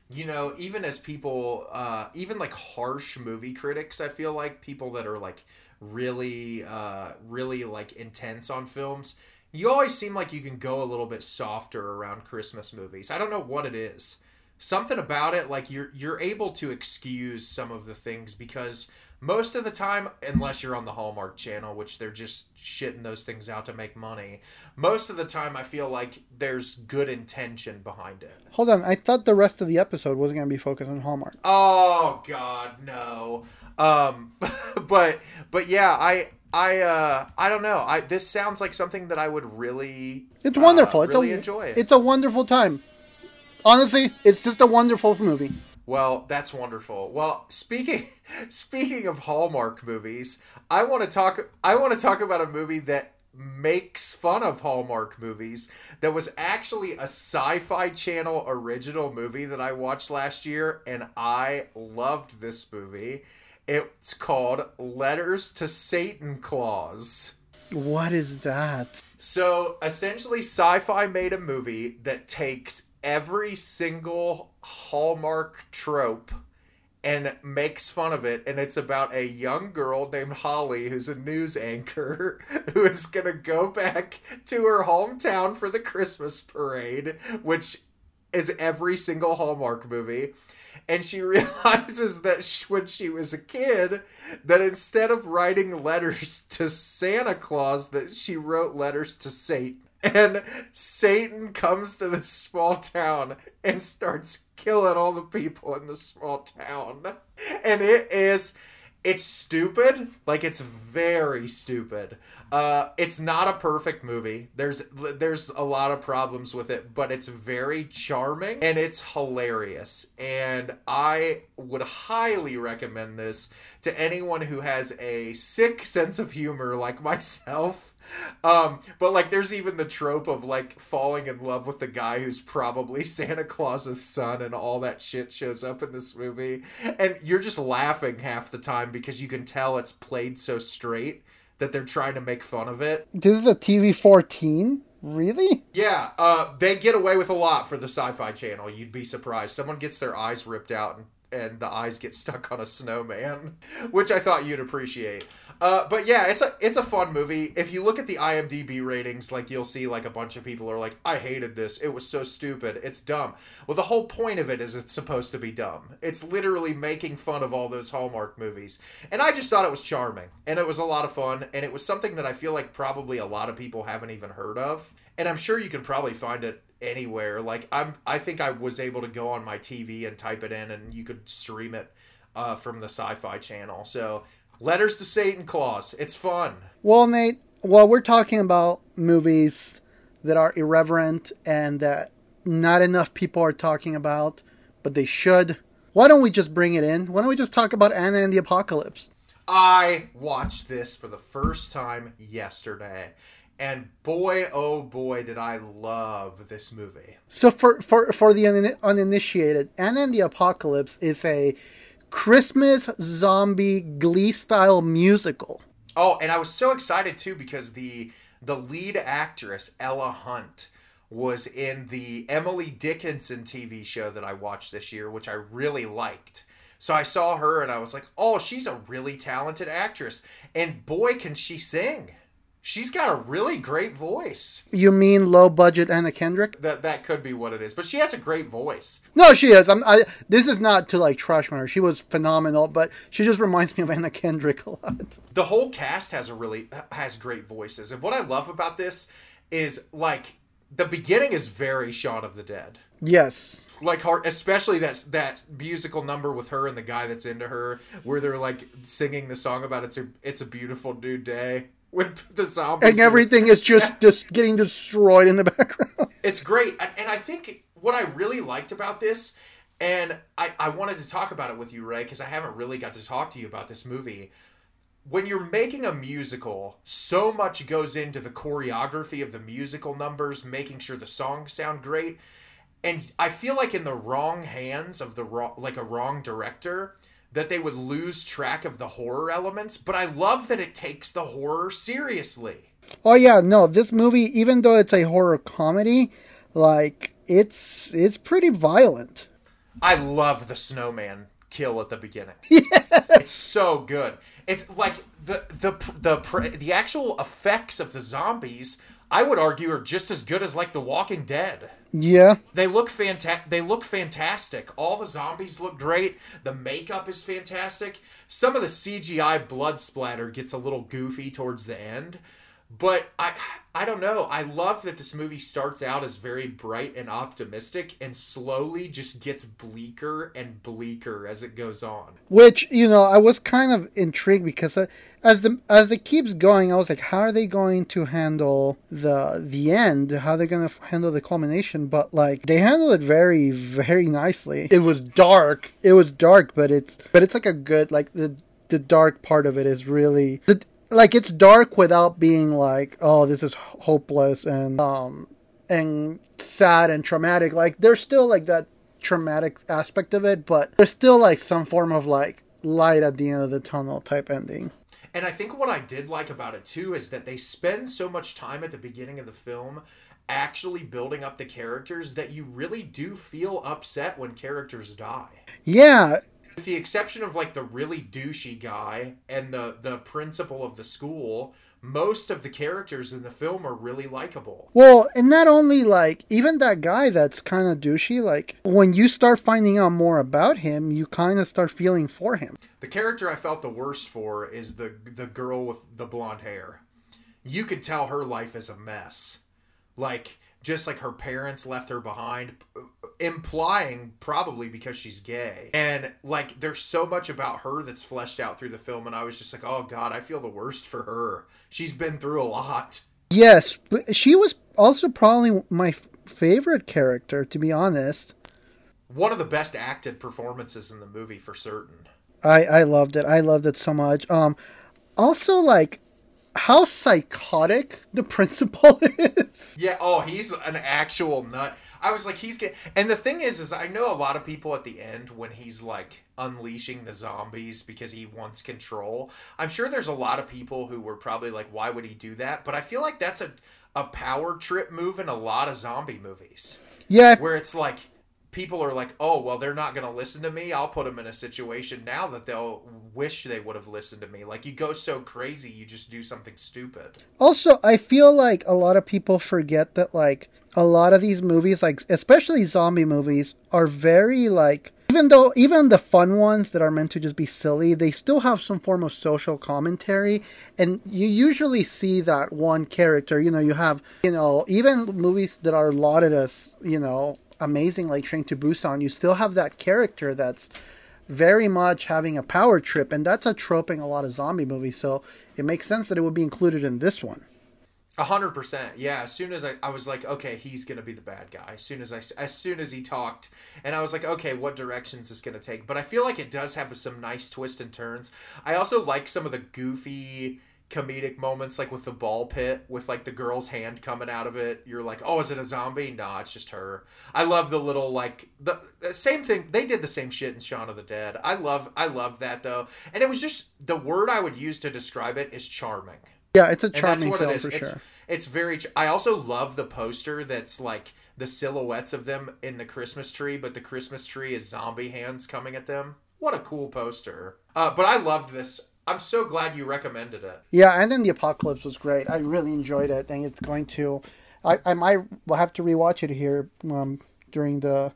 you know, even as people, uh, even like harsh movie critics, I feel like people that are like really, uh, really like intense on films. You always seem like you can go a little bit softer around Christmas movies. I don't know what it is. Something about it, like you're you're able to excuse some of the things because most of the time, unless you're on the Hallmark Channel, which they're just shitting those things out to make money, most of the time I feel like there's good intention behind it. Hold on, I thought the rest of the episode wasn't going to be focused on Hallmark. Oh God, no. Um, but but yeah, I I uh I don't know. I this sounds like something that I would really It's wonderful. uh, it's really a, enjoy it. It's a wonderful time. Honestly, it's just a wonderful movie. Well, that's wonderful. Well, speaking speaking of Hallmark movies, I want to talk I want to talk about a movie that makes fun of Hallmark movies that was actually a Sci-Fi Channel original movie that I watched last year and I loved this movie. It's called Letters to Satan Claus. What is that? So essentially, sci fi made a movie that takes every single Hallmark trope and makes fun of it. And it's about a young girl named Holly who's a news anchor who is going to go back to her hometown for the Christmas parade, which is every single Hallmark movie. And she realizes that when she was a kid, that instead of writing letters to Santa Claus, that she wrote letters to Satan. And Satan comes to this small town and starts killing all the people in the small town. And it is it's stupid like it's very stupid. Uh it's not a perfect movie. There's there's a lot of problems with it but it's very charming and it's hilarious. And i would highly recommend this to anyone who has a sick sense of humor like myself um, but like, there's even the trope of like falling in love with the guy who's probably Santa Claus's son, and all that shit shows up in this movie, and you're just laughing half the time because you can tell it's played so straight that they're trying to make fun of it. This is a TV 14? Really? Yeah, uh, they get away with a lot for the Sci-Fi Channel. You'd be surprised. Someone gets their eyes ripped out and and the eyes get stuck on a snowman, which I thought you'd appreciate. Uh, but yeah, it's a it's a fun movie. If you look at the IMDb ratings, like you'll see like a bunch of people are like, "I hated this. It was so stupid. It's dumb." Well, the whole point of it is it's supposed to be dumb. It's literally making fun of all those Hallmark movies, and I just thought it was charming, and it was a lot of fun, and it was something that I feel like probably a lot of people haven't even heard of, and I'm sure you can probably find it anywhere. Like I'm, I think I was able to go on my TV and type it in, and you could stream it uh, from the Sci-Fi Channel. So, Letters to Satan Claus. It's fun. Well, Nate, while we're talking about movies that are irreverent and that not enough people are talking about, but they should, why don't we just bring it in? Why don't we just talk about Anna and the Apocalypse? I watched this for the first time yesterday. And boy, oh boy, did I love this movie. So, for, for, for the un- uninitiated, Anna and the Apocalypse is a Christmas zombie glee style musical. Oh, and I was so excited too because the the lead actress Ella Hunt was in the Emily Dickinson TV show that I watched this year, which I really liked. So I saw her and I was like, "Oh, she's a really talented actress." And boy, can she sing. She's got a really great voice. You mean low budget Anna Kendrick? That that could be what it is, but she has a great voice. No, she is. I'm, I, this is not to like trash on her. She was phenomenal, but she just reminds me of Anna Kendrick a lot. The whole cast has a really has great voices, and what I love about this is like the beginning is very Shaun of the Dead. Yes. like her especially that that musical number with her and the guy that's into her where they're like singing the song about it's a it's a beautiful new day with the zombies And everything is just just getting destroyed in the background. it's great and, and i think what i really liked about this and i i wanted to talk about it with you ray because i haven't really got to talk to you about this movie when you're making a musical, so much goes into the choreography of the musical numbers, making sure the songs sound great. And I feel like in the wrong hands of the wrong, like a wrong director, that they would lose track of the horror elements. But I love that it takes the horror seriously. Oh yeah, no, this movie, even though it's a horror comedy, like it's it's pretty violent. I love the snowman kill at the beginning. It's so good. It's like the the the the, the actual effects of the zombies. I would argue are just as good as like The Walking Dead. Yeah. They look fanta- They look fantastic. All the zombies look great. The makeup is fantastic. Some of the CGI blood splatter gets a little goofy towards the end, But I I don't know. I love that this movie starts out as very bright and optimistic and slowly just gets bleaker and bleaker as it goes on. Which you know, I was kind of intrigued because uh, as the as it keeps going, I was like, how are they going to handle the the end? How they're going to handle the culmination? But like, they handle it very very nicely. It was dark. It was dark, but it's but it's like a good like the the dark part of it is really the like it's dark without being like oh this is hopeless and um and sad and traumatic like there's still like that traumatic aspect of it but there's still like some form of like light at the end of the tunnel type ending And I think what I did like about it too is that they spend so much time at the beginning of the film actually building up the characters that you really do feel upset when characters die. yeah With the exception of like the really douchey guy and the the principal of the school, most of the characters in the film are really likable. well and not only like even that guy that's kind of douchey like when you start finding out more about him you kind of start feeling for him The character I felt the worst for is the the girl with the blonde hair. You could tell her life is a mess. Like just like her parents left her behind implying probably because she's gay. And like there's so much about her that's fleshed out through the film and I was just like, "Oh god, I feel the worst for her. She's been through a lot." yes but she was also probably my f- favorite character to be honest One of the best acted performances in the movie for certain. I I loved it. I loved it so much. Um, also like how psychotic the principal is. Yeah, oh, he's an actual nut. I was like, he's getting. And the thing is, is I know a lot of people at the end when he's like unleashing the zombies because he wants control. I'm sure there's a lot of people who were probably like, why would he do that? But I feel like that's a a power trip move in a lot of zombie movies Yeah, where it's like people are like, oh, well, they're not going to listen to me. I'll put them in a situation now that they'll wish they would have listened to me. Like you go so crazy, you just do something stupid. Also, I feel like a lot of people forget that like a lot of these movies, like especially zombie movies, are very like even though even the fun ones that are meant to just be silly, they still have some form of social commentary, and you usually see that one character. You know, you have you know even movies that are lauded as you know amazing, like Train to Busan, you still have that character that's very much having a power trip, and that's a trope in a lot of zombie movies. So it makes sense that it would be included in this one. A hundred percent, yeah. As soon as I, I was like, okay, he's gonna be the bad guy. As soon as I, as soon as he talked, and I was like, okay, what direction is this gonna take? But I feel like it does have some nice twists and turns. I also like some of the goofy comedic moments, like with the ball pit, with like the girl's hand coming out of it. You're like, oh, is it a zombie? Nah, it's just her. I love the little like the, the same thing. They did the same shit in Shaun of the Dead. I love, I love that though, and it was just the word I would use to describe it is charming. Yeah, it's a charming film it for it's, sure. It's very. I also love the poster that's like the silhouettes of them in the Christmas tree, but the Christmas tree is zombie hands coming at them. What a cool poster! Uh, but I loved this. I'm so glad you recommended it. Yeah, Anna and the Apocalypse was great. I really enjoyed it, and it's going to. I, I might will have to rewatch it here um, during the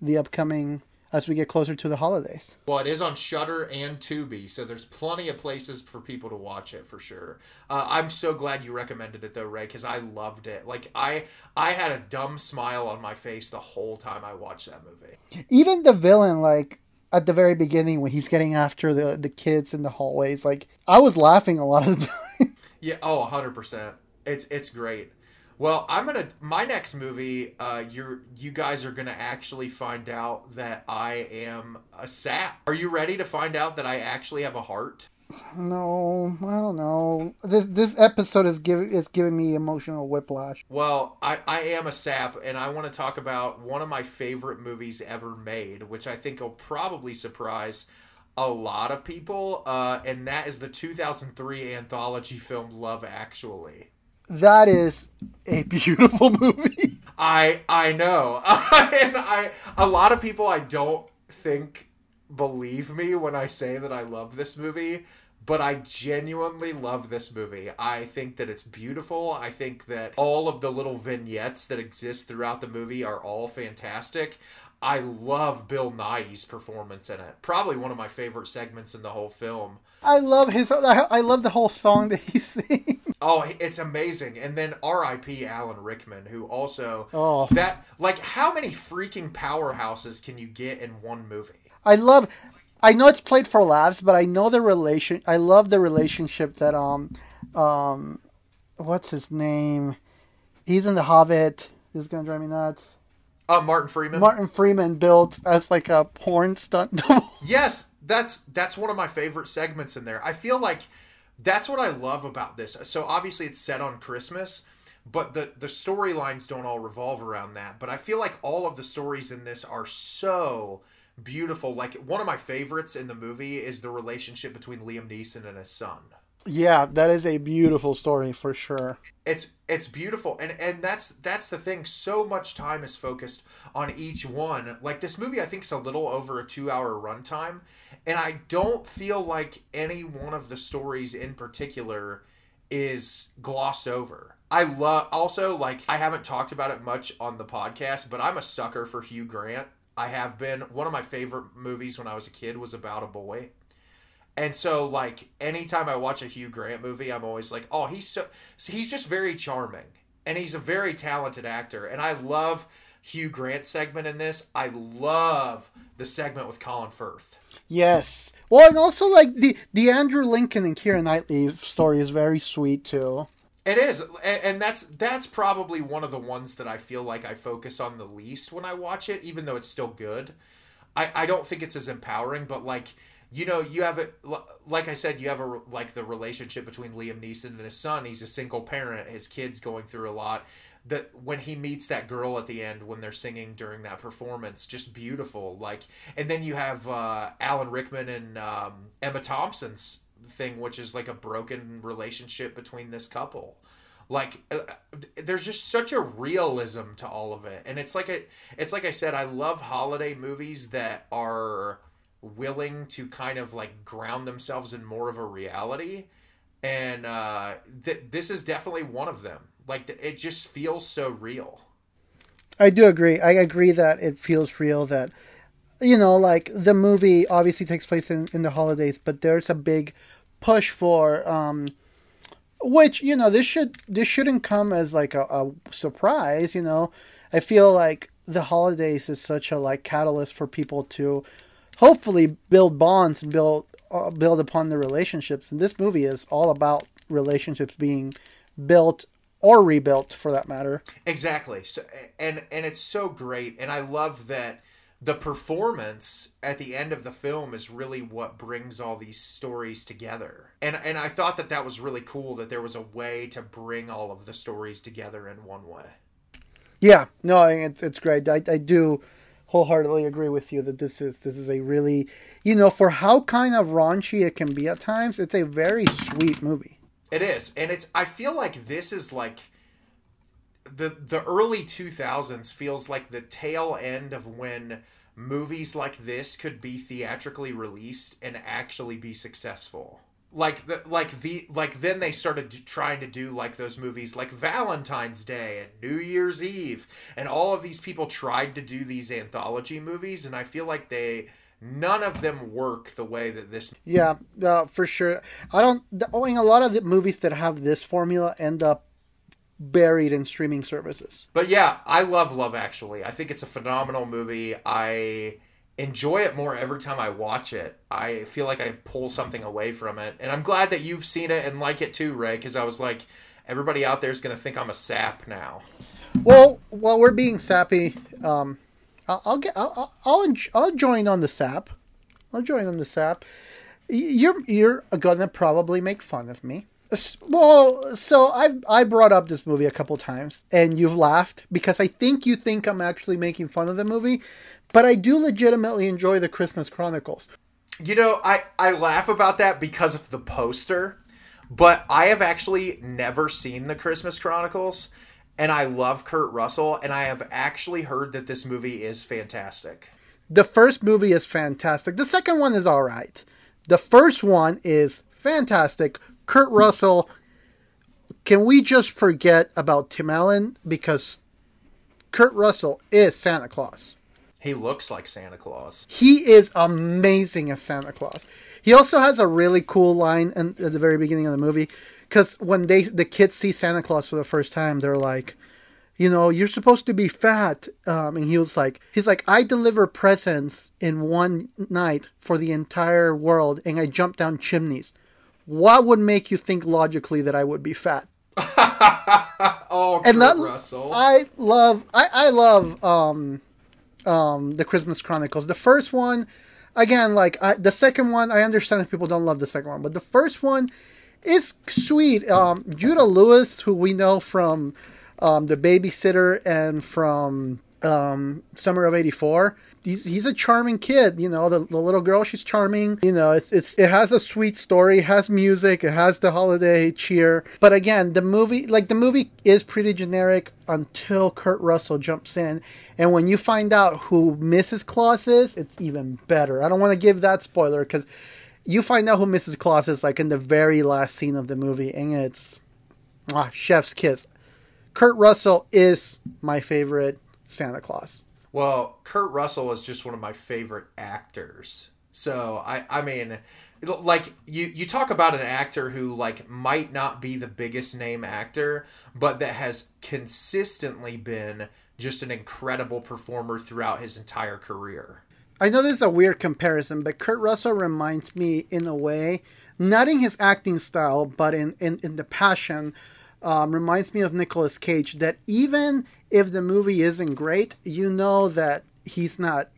the upcoming as we get closer to the holidays. Well, it is on Shudder and Tubi, so there's plenty of places for people to watch it for sure. Uh, I'm so glad you recommended it though, Ray, because I loved it. Like I, I had a dumb smile on my face the whole time I watched that movie. Even the villain, like at the very beginning when he's getting after the the kids in the hallways, like I was laughing a lot of the time. Yeah, oh, 100%. It's it's great. Well, I'm to my next movie uh you're you guys are to actually find out that I am a sap. Are you ready to find out that I actually have a heart? No, I don't know. This this episode is giving is giving me emotional whiplash. Well, I, I am a sap, and I want to talk about one of my favorite movies ever made, which I think will probably surprise a lot of people, uh, and that is the 2003 anthology film Love Actually. That is a beautiful movie. I I know, and I a lot of people I don't think believe me when I say that I love this movie, but I genuinely love this movie. I think that it's beautiful. I think that all of the little vignettes that exist throughout the movie are all fantastic. I love Bill Nighy's performance in it. Probably one of my favorite segments in the whole film. I love his. I I love the whole song that he sings. Oh, it's amazing. And then R.I.P. Alan Rickman, who also Oh. that like how many freaking powerhouses can you get in one movie? I love. I know it's played for laughs, but I know the relation. I love the relationship that um, um, what's his name? He's in The Hobbit. This is gonna drive me nuts. Uh, Martin Freeman. Martin Freeman built as like a porn stunt double. Yes, that's that's one of my favorite segments in there. I feel like that's what I love about this. So obviously it's set on Christmas, but the the storylines don't all revolve around that. But I feel like all of the stories in this are so beautiful. Like one of my favorites in the movie is the relationship between Liam Neeson and his son. yeah, that is a beautiful story for sure. it's it's beautiful and and that's that's the thing so much time is focused on each one like this movie i think is a little over a two hour runtime and i don't feel like any one of the stories in particular is glossed over i love also like i haven't talked about it much on the podcast but i'm a sucker for hugh grant i have been one of my favorite movies when i was a kid was about a boy and so, like, anytime I watch a Hugh Grant movie, I'm always like, oh, he's so, he's just very charming. And he's a very talented actor. And I love Hugh Grant's segment in this. I love the segment with Colin Firth. Yes. Well, and also like the the Andrew Lincoln and Keira Knightley story is very sweet too. It is, and that's that's probably one of the ones that I feel like I focus on the least when I watch it, even though it's still good. I, I don't think it's as empowering, but like you know, you have it like I said, you have a like the relationship between Liam Neeson and his son. He's a single parent. His kid's going through a lot. That when he meets that girl at the end when they're singing during that performance, just beautiful. Like, and then you have uh, Alan Rickman and um, Emma Thompson's thing, which is like a broken relationship between this couple. Like uh, there's just such a realism to all of it. And it's like a it's like i said i love holiday movies that are willing to kind of like ground themselves in more of a reality. And uh th- this is definitely one of them. Like it just feels so real. I do agree. I agree that it feels real that you know, like the movie obviously takes place in, in the holidays, but there's a big push for um which, you know, this should this shouldn't come as like a, a surprise, you know. I feel like the holidays is such a like catalyst for people to hopefully build bonds and build uh, build upon the relationships. And this movie is all about relationships being built or rebuilt for that matter. Exactly. So and and it's so great and I love that the performance at the end of the film is really what brings all these stories together. And and I thought that that was really cool that there was a way to bring all of the stories together in one way. Yeah, no, it's it's great. I, I do wholeheartedly agree with you that this is this is a really, you know, for how kind of raunchy it can be at times, it's a very sweet movie. It is. And it's I feel like this is like the the early 2000s feels like the tail end of when movies like this could be theatrically released and actually be successful like the like the like then they started d- trying to do like those movies like Valentine's Day and New Year's Eve and all of these people tried to do these anthology movies and I feel like they none of them work the way that this Yeah, uh, for sure. I don't. The, I mean, a lot of the movies that have this formula end up buried in streaming services. But yeah, I love Love Actually. I think it's a phenomenal movie. I enjoy it more every time I watch it. I feel like I pull something away from it. And I'm glad that you've seen it and like it too, Ray, because I was like, everybody out there is going to think I'm a sap now. Well, while we're being sappy, um, I'll, I'll get. I'll, I'll, I'll, I'll join on the sap. I'll join on the sap. You're you're gonna probably make fun of me. Well, so I I brought up this movie a couple times, and you've laughed because I think you think I'm actually making fun of the movie, but I do legitimately enjoy the Christmas Chronicles. You know, I, I laugh about that because of the poster, but I have actually never seen the Christmas Chronicles, and I love Kurt Russell, and I have actually heard that this movie is fantastic. The first movie is fantastic. The second one is all right. The first one is fantastic. Kurt Russell. Can we just forget about Tim Allen because Kurt Russell is Santa Claus. He looks like Santa Claus. He is amazing as Santa Claus. He also has a really cool line in, at the very beginning of the movie because when they the kids see Santa Claus for the first time, they're like, you know, you're supposed to be fat. Um, and he was like, he's like, I deliver presents in one night for the entire world, and I jump down chimneys. What would make you think logically that I would be fat? oh, And Kurt that Russell. I love, I I love um, um, the Christmas Chronicles. The first one, again, like I, the second one, I understand if people don't love the second one, but the first one is sweet. Um, Judah Lewis, who we know from um, The Babysitter and from um, Summer of '84. He's, he's a charming kid, you know. The, the little girl, she's charming. You know, it's, it's it has a sweet story, has music, it has the holiday cheer. But again, the movie, like the movie, is pretty generic until Kurt Russell jumps in, and when you find out who Mrs. Claus is, it's even better. I don't want to give that spoiler because you find out who Mrs. Claus is like in the very last scene of the movie, and it's ah, chef's kiss. Kurt Russell is my favorite Santa Claus. Well, Kurt Russell is just one of my favorite actors. So I, I mean, like you, you talk about an actor who like might not be the biggest name actor, but that has consistently been just an incredible performer throughout his entire career. I know this is a weird comparison, but Kurt Russell reminds me in a way, not in his acting style, but in, in, in the passion, um, reminds me of Nicolas Cage. That even if the movie isn't great, you know that he's not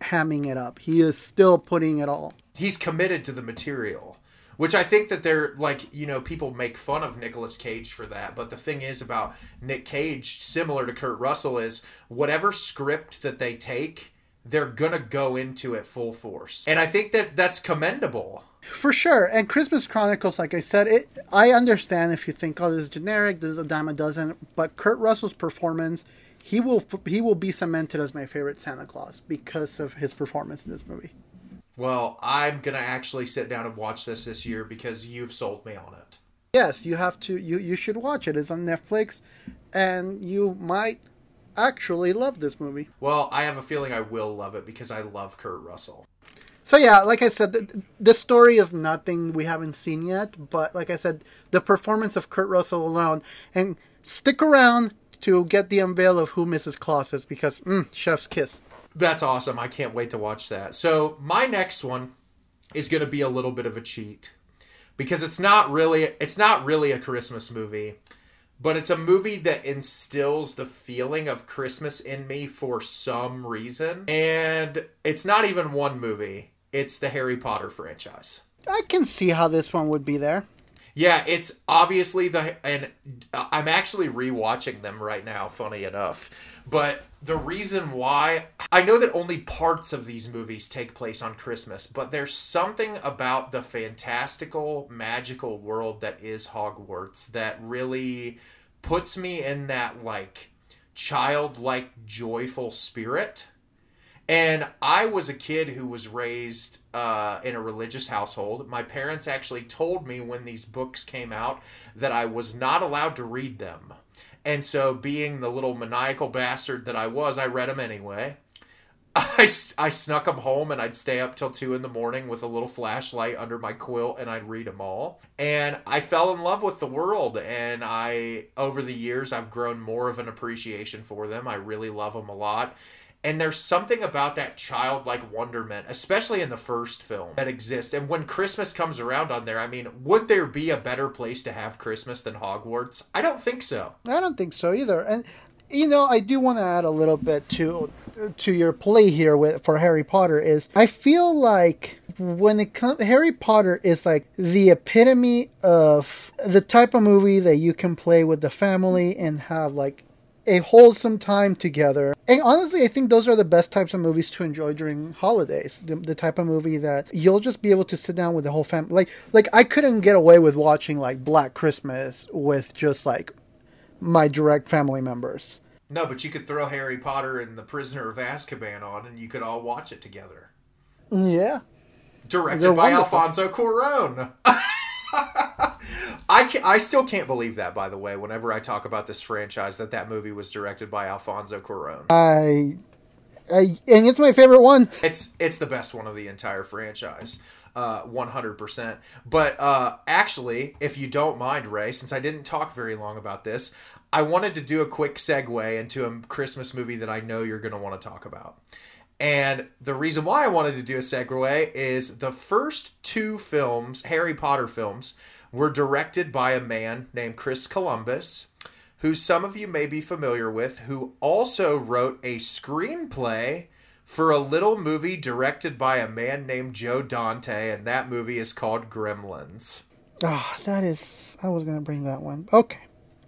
hamming it up. He is still putting it all. He's committed to the material. Which I think that they're like, you know, people make fun of Nicolas Cage for that. But the thing is about Nick Cage, similar to Kurt Russell, is whatever script that they take, they're gonna go into it full force. And I think that that's commendable. For sure. And Christmas Chronicles, like I said, it I understand if you think, oh, this is generic, this is a dime a dozen, but Kurt Russell's performance, he will he will be cemented as my favorite Santa Claus because of his performance in this movie. Well, I'm gonna actually sit down and watch this this year because you've sold me on it. Yes, you have to you you should watch it. It's on Netflix and you might actually love this movie. Well, I have a feeling I will love it because I love Kurt Russell. So yeah, like I said, the, the story is nothing we haven't seen yet, but like I said, the performance of Kurt Russell alone, and stick around to get the unveil of who Mrs. Claus is because mm, chef's kiss. That's awesome. I can't wait to watch that. So, my next one is going to be a little bit of a cheat because it's not really it's not really a Christmas movie, but it's a movie that instills the feeling of Christmas in me for some reason. And it's not even one movie. It's the Harry Potter franchise. I can see how this one would be there. Yeah, it's obviously the and I'm actually rewatching them right now, funny enough. But the reason why I know that only parts of these movies take place on Christmas, but there's something about the fantastical, magical world that is Hogwarts that really puts me in that like childlike joyful spirit. And I was a kid who was raised uh, in a religious household. My parents actually told me when these books came out that I was not allowed to read them. And so, being the little maniacal bastard that I was, I read them anyway. I, I snuck them home and I'd stay up till 2 in the morning with a little flashlight under my quilt and I'd read them all. And I fell in love with the world. And I, over the years, I've grown more of an appreciation for them. I really love them a lot. And there's something about that childlike wonderment, especially in the first film, that exists. And when Christmas comes around on there, I mean, would there be a better place to have Christmas than Hogwarts? I don't think so. I don't think so either. And you know, I do want to add a little bit to to your play here with for Harry Potter is I feel like when it comes Harry Potter is like the epitome of the type of movie that you can play with the family and have like a wholesome time together. And honestly, I think those are the best types of movies to enjoy during holidays. The, the, type of movie that you'll just be able to sit down with the whole family. Like, like I couldn't get away with watching like Black Christmas with just like my direct family members. No, but you could throw Harry Potter and the Prisoner of Azkaban on, and you could all watch it together. Yeah. Directed They're by wonderful. Alfonso Cuarón. I can I still can't believe that. By the way, whenever I talk about this franchise, that that movie was directed by Alfonso Cuarón. I, I and it's my favorite one. It's it's the best one of the entire franchise. Uh, 100%. But uh, actually, if you don't mind, Ray, since I didn't talk very long about this, I wanted to do a quick segue into a Christmas movie that I know you're going to want to talk about. And the reason why I wanted to do a segue is the first two films, Harry Potter films, were directed by a man named Chris Columbus, who some of you may be familiar with, who also wrote a screenplay for a little movie directed by a man named Joe Dante, and that movie is called Gremlins. Ah, that is. I was gonna bring that one. Okay.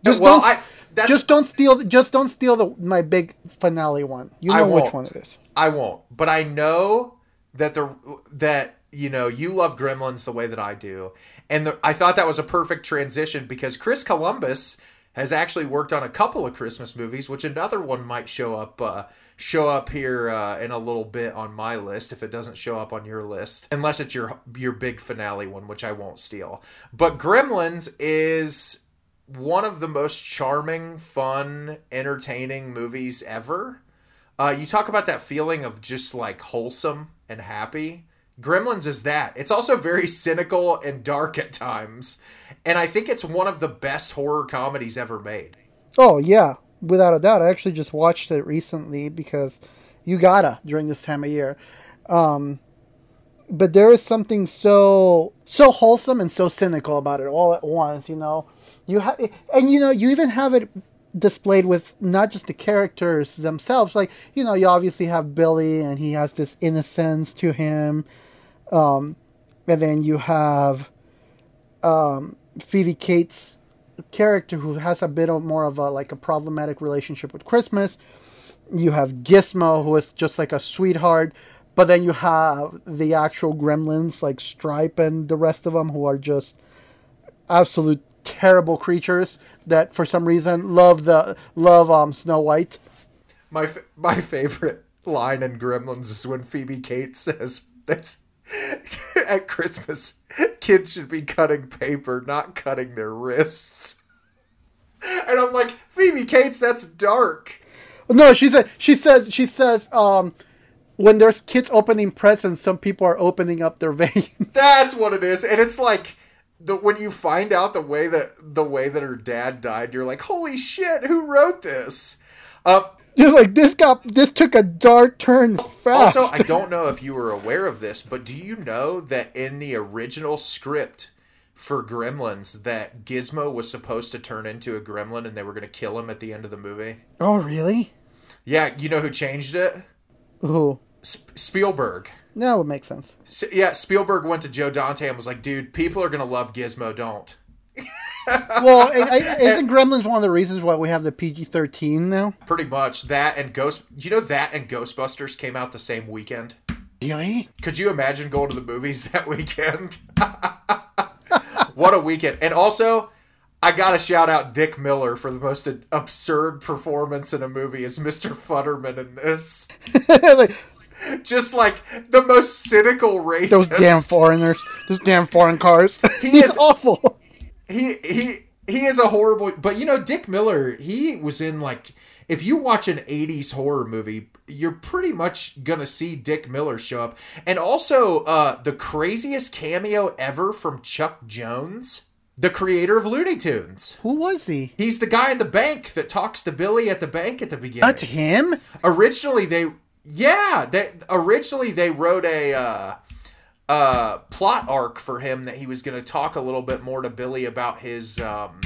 Just well, don't, I just don't steal. Just don't steal the my big finale one. You know which one it is. I won't, but I know that the that you know you love Gremlins the way that I do, and the, I thought that was a perfect transition because Chris Columbus has actually worked on a couple of Christmas movies, which another one might show up uh, show up here uh, in a little bit on my list if it doesn't show up on your list, unless it's your your big finale one, which I won't steal. But Gremlins is one of the most charming, fun, entertaining movies ever. Uh, you talk about that feeling of just like wholesome and happy. Gremlins is that. It's also very cynical and dark at times. And I think it's one of the best horror comedies ever made. Oh yeah, without a doubt. I actually just watched it recently because you gotta during this time of year. Um, but there is something so so wholesome and so cynical about it all at once. You know, you have and you know you even have it displayed with not just the characters themselves. Like you know, you obviously have Billy and he has this innocence to him, um, and then you have um, Phoebe Cates character who has a bit of more of a like a problematic relationship with Christmas. You have Gizmo who is just like a sweetheart, but then you have the actual gremlins like Stripe and the rest of them who are just absolute terrible creatures that for some reason love the love um Snow White. My f- my favorite line in Gremlins is when Phoebe Cates says that's at Christmas kids should be cutting paper, not cutting their wrists. And I'm like, Phoebe Cates, that's dark. No, she said she says she says um when there's kids opening presents, some people are opening up their veins. That's what it is, and it's like the when you find out the way that the way that her dad died, you're like, holy shit, who wrote this? Um, Just like this got this took a dark turn fast. also, I don't know if you were aware of this, but do you know that in the original script for Gremlins, that Gizmo was supposed to turn into a gremlin, and they were going to kill him at the end of the movie? oh really? Yeah, you know who changed it? Who? Sp- Spielberg. That would make sense. S yeah, Spielberg went to Joe Dante and was like, "Dude, people are gonna love Gizmo. Don't." Well, isn't Gremlins one of the reasons why we have the PG thirteen now? Pretty much that and Ghost. You know that and Ghostbusters came out the same weekend. Really? Eh? Could you imagine going to the movies that weekend? what a weekend! And also, I gotta shout out Dick Miller for the most absurd performance in a movie as Mr. Futterman in this. like, Just like the most cynical racist. those damn foreigners, those damn foreign cars. He He's is- awful. He he he is a horrible but you know dick miller he was in like if you watch an 80s horror movie you're pretty much gonna see dick miller show up and also uh the craziest cameo ever from chuck jones the creator of looney tunes Who was he? he's the guy in the bank that talks to billy at the bank at the beginning That's him. originally they yeah they originally they wrote a uh uh plot arc for him that he was going to talk a little bit more to Billy about his um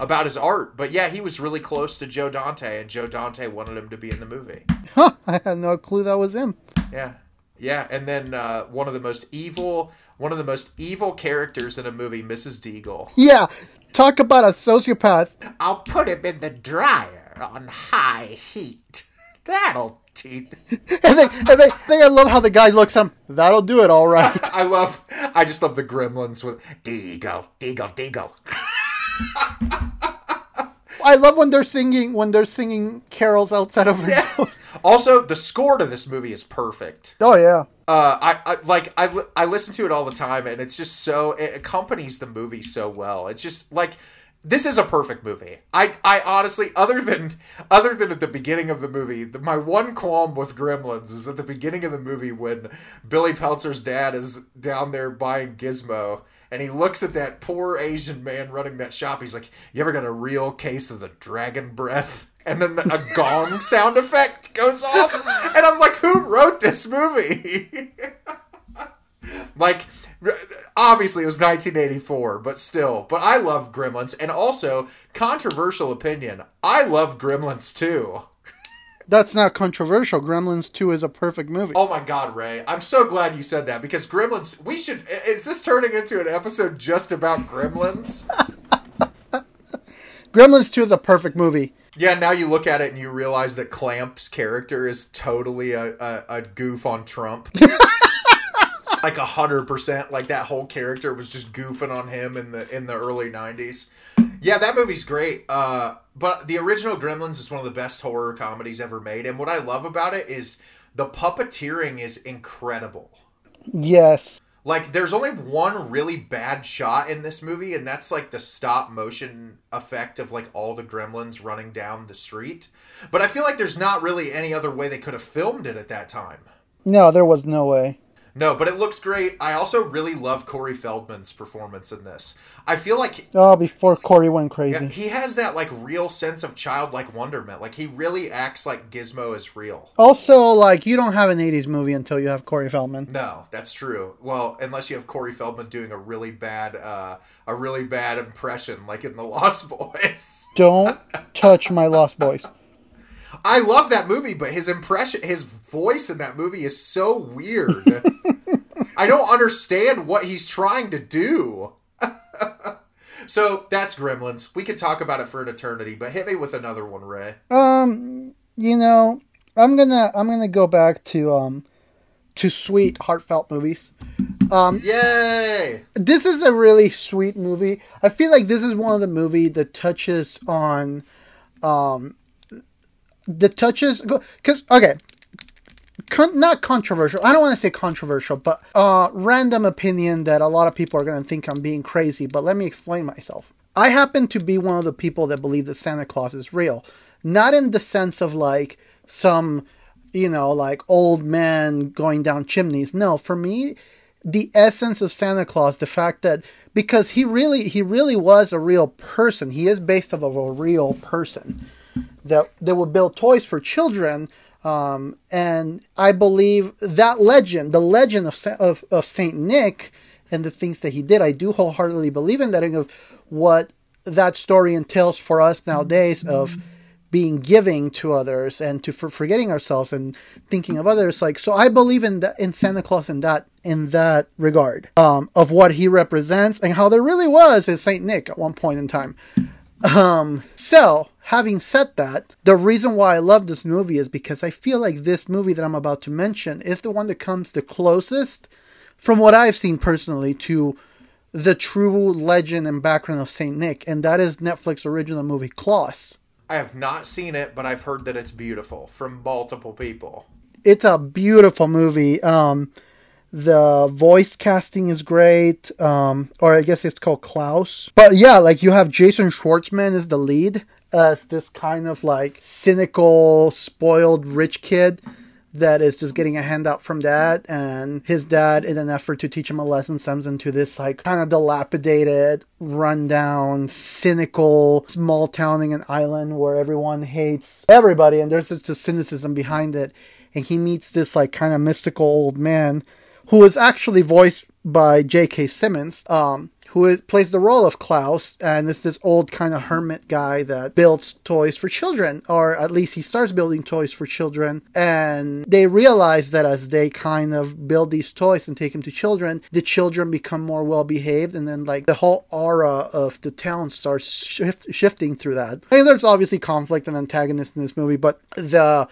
about his art but yeah he was really close to Joe Dante and Joe Dante wanted him to be in the movie Huh? I had no clue that was him. yeah yeah and then uh one of the most evil one of the most evil characters in a movie Mrs. Deagle Yeah, talk about a sociopath. I'll put him in the dryer on high heat that'll teach And they, and they I love how the guy looks at him. That'll do it, all right. I love I just love the gremlins with Deagle Deagle Deagle I love when they're singing when they're singing carols outside of. Yeah. Also, the score to this movie is perfect. Oh yeah. Uh, I, I like I, li- I listen to it all the time, and it's just so it accompanies the movie so well. It's just like this is a perfect movie. I I honestly, other than other than at the beginning of the movie, the, my one qualm with Gremlins is at the beginning of the movie when Billy Peltzer's dad is down there buying Gizmo. And he looks at that poor Asian man running that shop. He's like, "You ever got a real case of the dragon breath?" And then the, a gong sound effect goes off, and I'm like, "Who wrote this movie?" like obviously it was 1984 but still but i love gremlins and also controversial opinion i love gremlins too That's not controversial. Gremlins 2 is a perfect movie. oh my god ray i'm so glad you said that because gremlins we should is this turning into an episode just about gremlins Gremlins 2 is a perfect movie. yeah now you look at it and you realize that clamp's character is totally a, a, a goof on trump like a hundred percent like that whole character was just goofing on him in the in the early 90s yeah that movie's great uh but the original gremlins is one of the best horror comedies ever made and what i love about it is the puppeteering is incredible Yes. like there's only one really bad shot in this movie and that's like the stop motion effect of like all the gremlins running down the street but i feel like there's not really any other way they could have filmed it at that time No, there was no way. No, but it looks great. I also really love Corey Feldman's performance in this. I feel like Oh, before Corey went crazy. yeah, he has that like real sense of childlike wonderment. Like he really acts like Gizmo is real. Also, like, you don't have an 80s movie until you have Corey Feldman. No, that's true. Well, unless you have Corey Feldman doing a really bad, uh, a really bad impression, like in The Lost Boys. Don't touch my Lost Boys. I love that movie, but his impression, his voice in that movie is so weird. I don't understand what he's trying to do. so that's Gremlins. We could talk about it for an eternity, but hit me with another one, Ray. Um, you know, I'm gonna I'm gonna go back to um to sweet heartfelt movies. Um, Yay! This is a really sweet movie. I feel like this is one of the movie that touches on um that touches because okay. Con- not controversial i don't want to say controversial but uh random opinion that a lot of people are going to think i'm being crazy but let me explain myself. I happen to be one of the people that believe that santa claus is real. Not in the sense of like some you know like old man going down chimneys. No for me the essence of Santa Claus, the fact that because he really he really was a real person. He is based off of a real person that they would build toys for children. Um, and I believe that legend, the legend of, of of Saint Nick, and the things that he did, I do wholeheartedly believe in that. Of what that story entails for us nowadays of being giving to others and to for forgetting ourselves and thinking of others like so i believe in that in santa claus in that in that regard um, of what he represents and how there really was a saint nick at one point in time um, so having said that the reason why i love this movie is because i feel like this movie that i'm about to mention is the one that comes the closest from what i've seen personally to the true legend and background of saint nick and that is netflix original movie klaus I have not seen it, but I've heard that it's beautiful from multiple people. it's a beautiful movie. Um, the voice casting is great, um, or I guess it's called Klaus. But yeah, like you have Jason Schwartzman as the lead, as this kind of like cynical, spoiled rich kid that is just getting a handout from dad, and his dad, in an effort to teach him a lesson, sends him to this like kind of dilapidated, rundown, cynical small town in an island where everyone hates everybody, and there's just a cynicism behind it. And he meets this like kind of mystical old man who is actually voiced by J.K. Simmons, um, who is, plays the role of Klaus, and it's this old kind of hermit guy that builds toys for children, or at least he starts building toys for children. And they realize that as they kind of build these toys and take them to children, the children become more well behaved, and then like the whole aura of the town starts shift, shifting through that. I mean, there's obviously conflict and antagonists in this movie, but the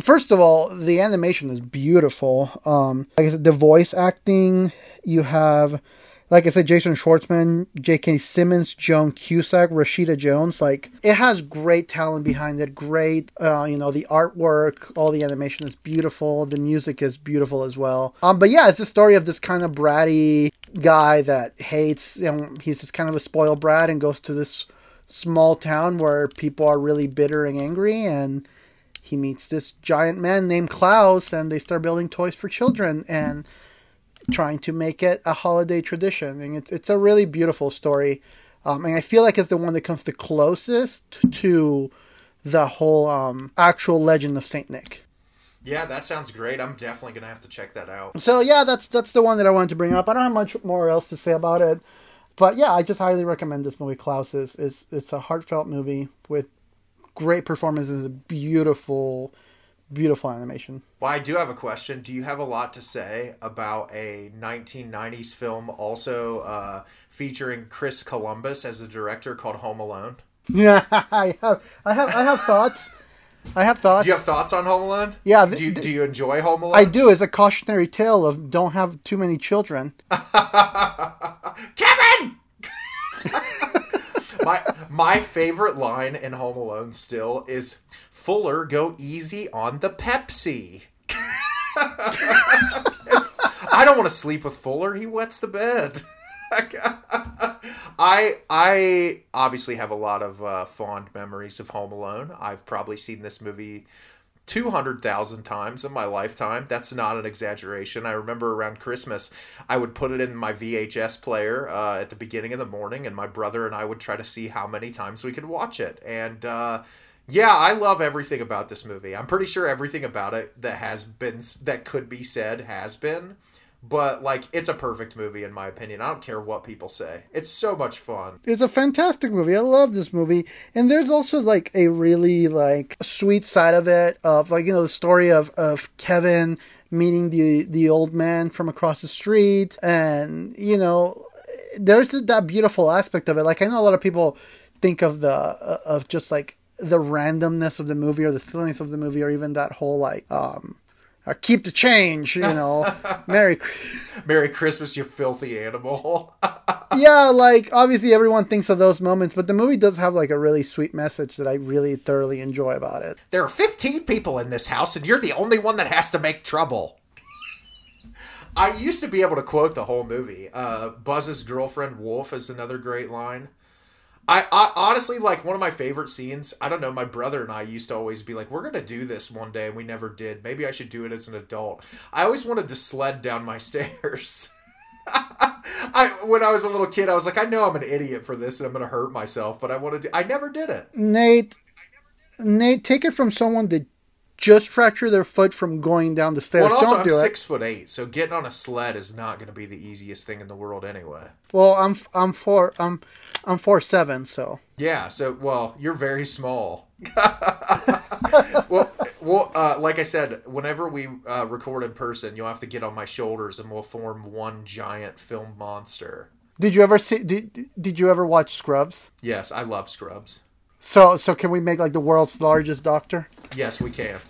First of all, the animation is beautiful. Um, like I said, the voice acting, you have, like I said, Jason Schwartzman, J.K. Simmons, Joan Cusack, Rashida Jones. Like it has great talent behind it. Great, uh, you know, the artwork, all the animation is beautiful. The music is beautiful as well. Um, but yeah, it's the story of this kind of bratty guy that hates. You know, he's just kind of a spoiled brat and goes to this small town where people are really bitter and angry and he meets this giant man named Klaus and they start building toys for children and trying to make it a holiday tradition and it's it's a really beautiful story um, and I feel like it's the one that comes the closest to the whole um, actual legend of Saint Nick. Yeah, that sounds great. I'm definitely gonna have to check that out. So yeah, that's that's the one that I wanted to bring up. I don't have much more else to say about it, but yeah, I just highly recommend this movie. Klaus is it's, it's a heartfelt movie with great performance and a beautiful, beautiful animation. Well, I do have a question. Do you have a lot to say about a 1990s film also uh, featuring Chris Columbus as the director called Home Alone? Yeah, I have, I have, I have thoughts. I have thoughts. Do you have thoughts on Home Alone? Yeah, Do you, th- do you enjoy Home Alone? I do. It's a cautionary tale of don't have too many children. Kevin. my my favorite line in Home Alone still is Fuller go easy on the Pepsi. I don't want to sleep with Fuller. He wets the bed. I I obviously have a lot of uh, fond memories of Home Alone. I've probably seen this movie 200,000 times in my lifetime. That's not an exaggeration. I remember around Christmas, I would put it in my VHS player uh, at the beginning of the morning, and my brother and I would try to see how many times we could watch it. And uh, yeah, I love everything about this movie. I'm pretty sure everything about it that has been, that could be said, has been. But like, it's a perfect movie in my opinion. I don't care what people say. It's so much fun. It's a fantastic movie. I love this movie. And there's also like a really like sweet side of it of like, you know, the story of, of Kevin meeting the the old man from across the street and you know there's that beautiful aspect of it. Like I know a lot of people think of the of just like the randomness of the movie or the silliness of the movie or even that whole like um uh, keep the change, you know. Merry Merry Christmas, you filthy animal. yeah, like obviously everyone thinks of those moments, but the movie does have like a really sweet message that I really thoroughly enjoy about it. there are 15 people in this house, and you're the only one that has to make trouble. I used to be able to quote the whole movie. Uh, Buzz's girlfriend Wolf is another great line. I, I honestly like one of my favorite scenes. I don't know. My brother and I used to always be like, "We're gonna do this one day," and we never did. Maybe I should do it as an adult. I always wanted to sled down my stairs. I when I was a little kid, I was like, I know I'm an idiot for this, and I'm gonna hurt myself, but I wanted to. I never did it. Nate, Nate, take it from someone that just fractured their foot from going down the stairs. Well, also Don't I'm do it. six foot eight, so getting on a sled is not going to be the easiest thing in the world anyway. Well, I'm I'm four I'm I'm four seven, so Yeah, so well, you're very small. well, well, uh, like I said, whenever we uh, record in person, you'll have to get on my shoulders, and we'll form one giant film monster. did you ever see? Did, did you ever watch Scrubs? Yes, I love Scrubs. So so can we make like the world's largest doctor? Yes, we can.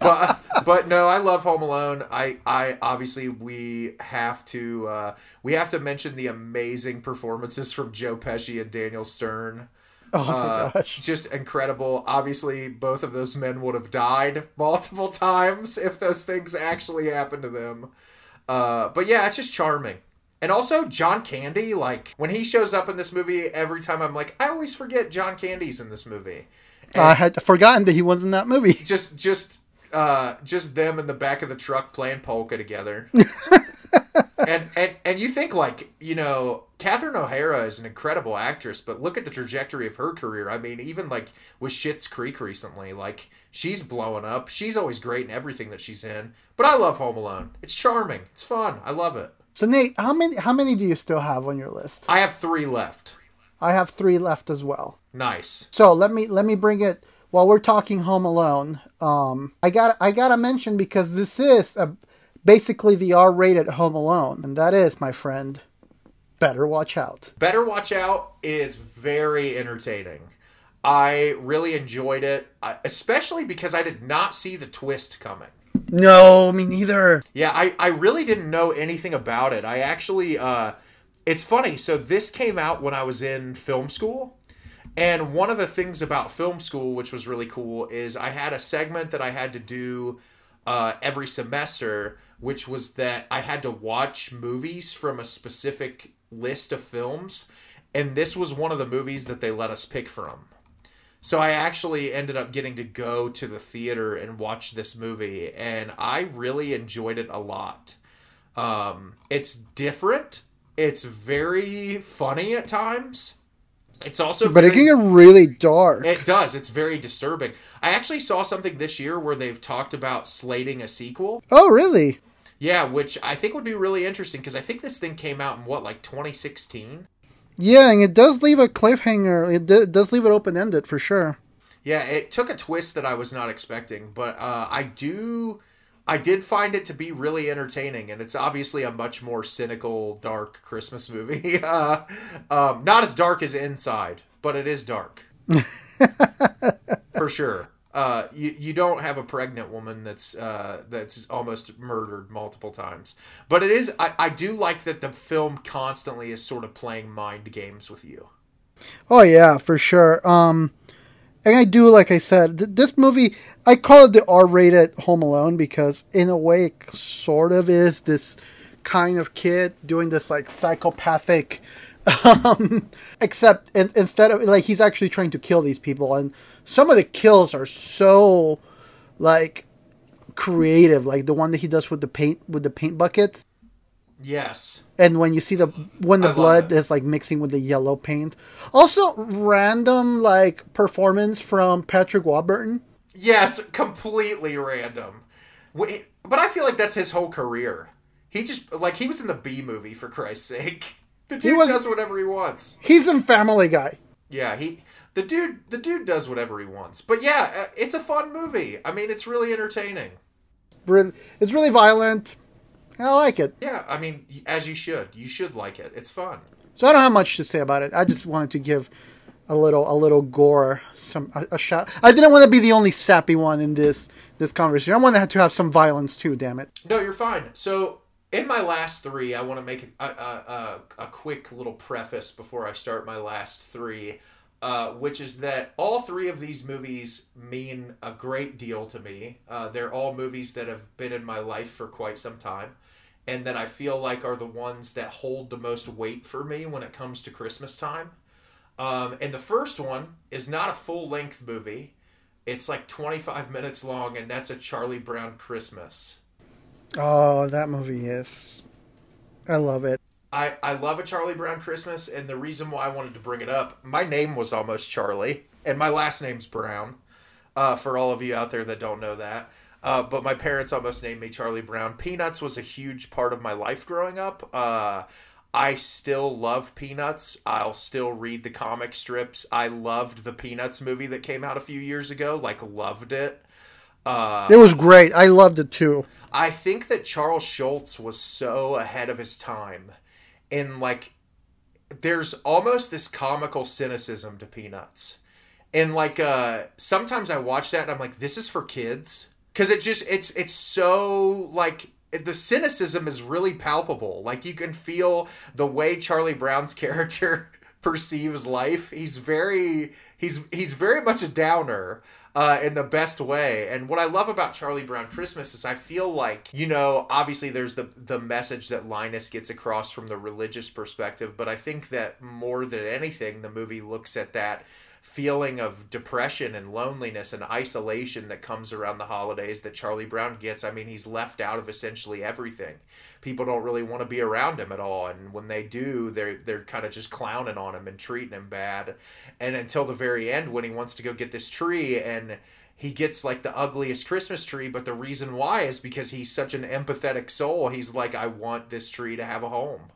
But but no, I love Home Alone. I I obviously we have to uh, we have to mention the amazing performances from Joe Pesci and Daniel Stern. Oh my Uh, gosh! just incredible. Obviously, both of those men would have died multiple times if those things actually happened to them. Uh, but yeah, it's just charming. And also John Candy, like when he shows up in this movie, every time I'm like, I always forget John Candy's in this movie. I had forgotten that he was in that movie. Just just uh just them in the back of the truck playing polka together. and and and you think like, you know, Catherine O'Hara is an incredible actress, but look at the trajectory of her career. I mean, even like with Schitt's Creek recently, like she's blowing up. She's always great in everything that she's in. But I love Home Alone. It's charming. It's fun. I love it. So Nate, how many how many do you still have on your list? I have 3 left. I have three left as well. Nice. So let me let me bring it while we're talking Home Alone. Um, I got I gotta mention because this is a, basically the R-rated Home Alone, and that is, my friend, better watch out. Better Watch Out is very entertaining. I really enjoyed it, uh, especially because I did not see the twist coming. No, me neither. Yeah, I, I really didn't know anything about it. I actually, uh, it's funny. So this came out when I was in film school. And one of the things about film school, which was really cool, is I had a segment that I had to do uh, every semester, which was that I had to watch movies from a specific list of films. and this was one of the movies that they let us pick from. So I actually ended up getting to go to the theater and watch this movie, and I really enjoyed it a lot. Um, it's different. It's very funny at times. It's also But it can get really dark. it does. It's very disturbing. I actually saw something this year where they've talked about slating a sequel. oh, really? Yeah, which I think would be really interesting because I think this thing came out in what, like 2016? Yeah, and it does leave a cliffhanger. It d- does leave it open ended for sure. Yeah, it took a twist that I was not expecting, but uh, I do. I did find it to be really entertaining, and it's obviously a much more cynical, dark Christmas movie. Uh, um, not as dark as Inside, but it is dark. For sure. Uh, you, you don't have a pregnant woman that's uh, that's almost murdered multiple times, but it is. I, I do like that the film constantly is sort of playing mind games with you. Oh yeah, for sure. Um, and I do, like I said, th- this movie I call it the R-rated Home Alone because, in a way, it sort of is this kind of kid doing this like psychopathic. Um, except in, instead of like he's actually trying to kill these people, and some of the kills are so like creative, like the one that he does with the paint with the paint buckets. Yes. and when you see the when the love blood is like mixing with the yellow paint also random like performance from patrick warburton Yes, completely random. But I feel like that's his whole career. He just like he was in the Bee Movie for Christ's sake. The dude was- does whatever he wants. he's in family guy Yeah, he the dude the dude does whatever he wants. But yeah, uh, it's a fun movie. I mean, it's really entertaining. It's really violent i like it Yeah, I mean, as you should. You should like it. It's fun. so i don't have much to say about it i just wanted to give a little a little gore some a, a shot i didn't want to be the only sappy one in this this conversation i wanted to have some violence too damn it No, you're fine. So, in my last three, I want to make a, a, a, a quick little preface before I start my last three, uh, which is that all three of these movies mean a great deal to me. Uh, they're all movies that have been in my life for quite some time, and that I feel like are the ones that hold the most weight for me when it comes to Christmas time. Um, and the first one is not a full length movie. It's like 25 minutes long, and that's a Charlie Brown Christmas. oh that movie is i love it I, I love a Charlie Brown Christmas, and the reason why I wanted to bring it up, my name was almost Charlie, and my last name's Brown. Uh, for all of you out there that don't know that, uh, but my parents almost named me Charlie Brown. Peanuts was a huge part of my life growing up. Uh, I still love Peanuts. I'll still read the comic strips. I loved the Peanuts movie that came out a few years ago. Like loved it. Uh, it was great i loved it too I think that Charles Schulz was so ahead of his time. In like, there's almost this comical cynicism to Peanuts. And like, uh, sometimes I watch that and I'm like, this is for kids. Cause it just, it's, it's so like, the cynicism is really palpable. Like, you can feel the way Charlie Brown's character perceives life. He's very, he's, he's very much a downer uh, in the best way. And what I love about Charlie Brown Christmas is I feel like, you know, obviously there's the the message that Linus gets across from the religious perspective, but I think that more than anything, the movie looks at that feeling of depression and loneliness and isolation that comes around the holidays that Charlie Brown gets. I mean, he's left out of essentially everything. People don't really want to be around him at all, and when they do, they're they're kind of just clowning on him and treating him bad. And until the very end, when he wants to go get this tree and he gets like the ugliest Christmas tree, but the reason why is because he's such an empathetic soul. He's like, I want this tree to have a home.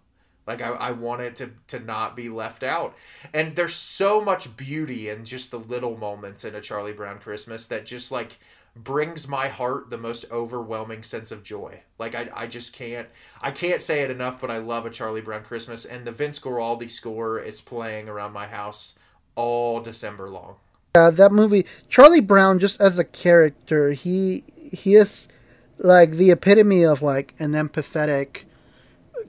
Like I, I want it to, to not be left out. And there's so much beauty in just the little moments in a Charlie Brown Christmas that just like brings my heart the most overwhelming sense of joy. Like I, I just can't I can't say it enough, but I love a Charlie Brown Christmas and the Vince Guaraldi score is playing around my house all December long. Yeah, that movie, Charlie Brown, just as a character, he he is like the epitome of like an empathetic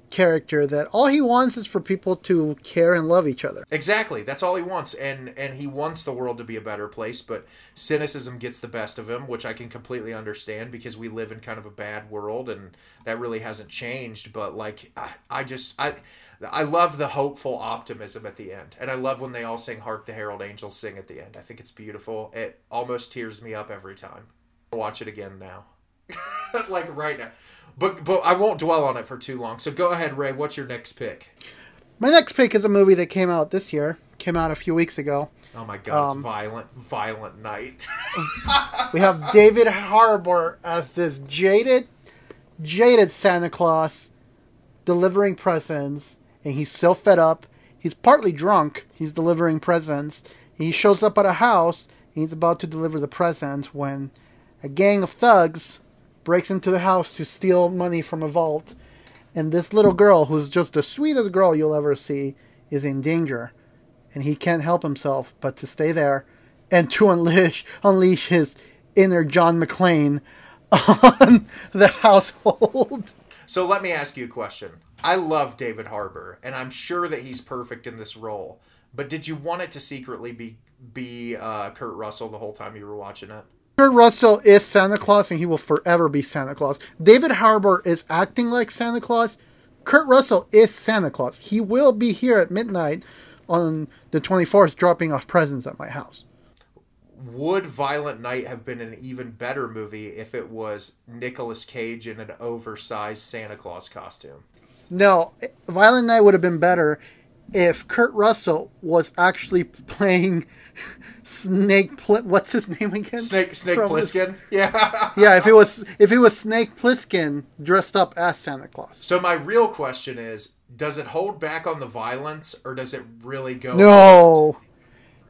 character that all he wants is for people to care and love each other. Exactly. That's all he wants, and and he wants the world to be a better place. But cynicism gets the best of him, which I can completely understand because we live in kind of a bad world, and that really hasn't changed. But like, I, I just I. I love the hopeful optimism at the end, and I love when they all sing "Hark the Herald Angels Sing" at the end. I think it's beautiful. It almost tears me up every time. Watch it again now, like right now. But but I won't dwell on it for too long. So go ahead, Ray. What's your next pick? My next pick is a movie that came out this year. Came out a few weeks ago. Oh my god, Um, it's violent, violent night. We have David Harbour as this jaded, jaded Santa Claus delivering presents, and he's so fed up. He's partly drunk. He's delivering presents. He shows up at a house, and he's about to deliver the presents when a gang of thugs breaks into the house to steal money from a vault. And this little girl, who's just the sweetest girl you'll ever see, is in danger. And he can't help himself but to stay there and to unleash unleash his inner John McClane on the household. so let me ask you a question. I love David Harbour, and I'm sure that he's perfect in this role. But did you want it to secretly be be uh, Kurt Russell the whole time you were watching it? Kurt Russell is Santa Claus and he will forever be Santa Claus. David Harbour is acting like Santa Claus. Kurt Russell is Santa Claus. He will be here at midnight on the 24th dropping off presents at my house. Would Violent Night have been an even better movie if it was Nicolas Cage in an oversized Santa Claus costume? No, Violent Night would have been better if Kurt Russell was actually playing Snake. Pl- what's his name again? Snake Snake From Plissken? Yeah. Yeah, if it was if it was Snake Plissken dressed up as Santa Claus. So my real question is, does it hold back on the violence or does it really go No,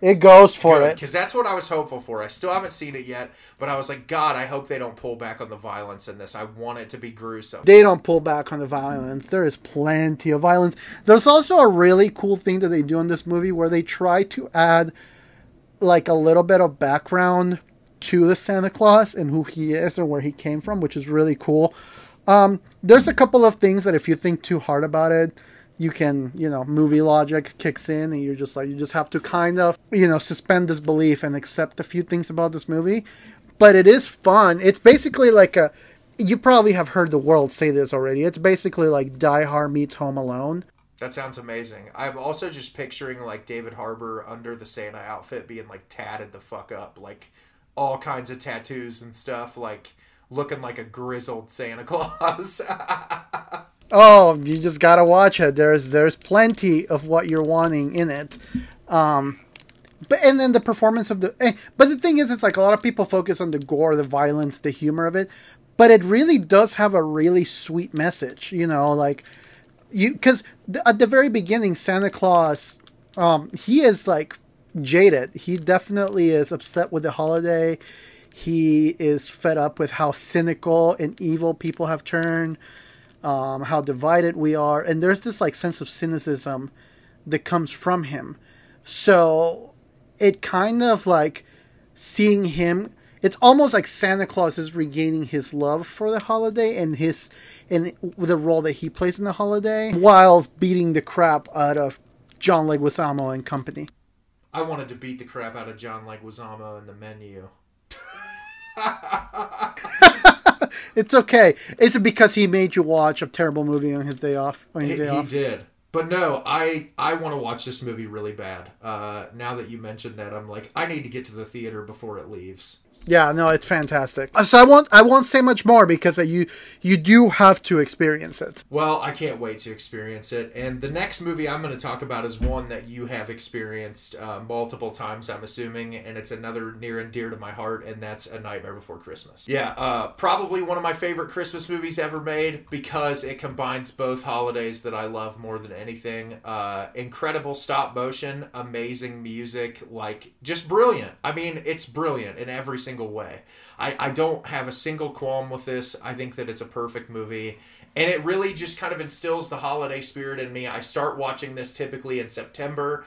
it goes for it. Because that's what I was hopeful for. I still haven't seen it yet, but I was like, God, I hope they don't pull back on the violence in this. I want it to be gruesome. They don't pull back on the violence. There is plenty of violence. There's also a really cool thing that they do in this movie where they try to add like a little bit of background to the Santa Claus and who he is and where he came from, which is really cool. Um, there's a couple of things that if you think too hard about it, you can, you know, movie logic kicks in and you're just like, you just have to kind of, you know, suspend disbelief and accept a few things about this movie. But it is fun. It's basically like a, you probably have heard the world say this already. It's basically like Die Hard meets Home Alone. That sounds amazing. I'm also just picturing like David Harbour under the Santa outfit being like tatted the fuck up, like all kinds of tattoos and stuff, like looking like a grizzled Santa Claus. Oh, you just gotta watch it. There's there's plenty of what you're wanting in it. Um, but and then the performance of the. Eh, but the thing is, it's like a lot of people focus on the gore, the violence, the humor of it, but it really does have a really sweet message. You know, like you because at the very beginning, Santa Claus, um, he is like jaded. He definitely is upset with the holiday. He is fed up with how cynical and evil people have turned um, how divided we are, and there's this like sense of cynicism that comes from him. So it kind of like seeing him. It's almost like Santa Claus is regaining his love for the holiday and his and the role that he plays in the holiday, while beating the crap out of John Leguizamo and company. I wanted to beat the crap out of John Leguizamo in the menu. It's okay. It's because he made you watch a terrible movie on his day off. On He, your day he off. did. But no, I I want to watch this movie really bad. Uh, now that you mentioned that, I'm like, I need to get to the theater before it leaves. Yeah, no, it's fantastic. Uh, So I won't I won't say much more because uh, you you do have to experience it. Well, I can't wait to experience it. And the next movie I'm going to talk about is one that you have experienced uh, multiple times, I'm assuming, and it's another near and dear to my heart, and that's A Nightmare Before Christmas. Yeah, uh, probably one of my favorite Christmas movies ever made because it combines both holidays that I love more than anything. Uh, incredible stop motion, amazing music, like just brilliant. I mean, it's brilliant in every single way. I, I don't have a single qualm with this. I think that it's a perfect movie. And it really just kind of instills the holiday spirit in me. I start watching this typically in September.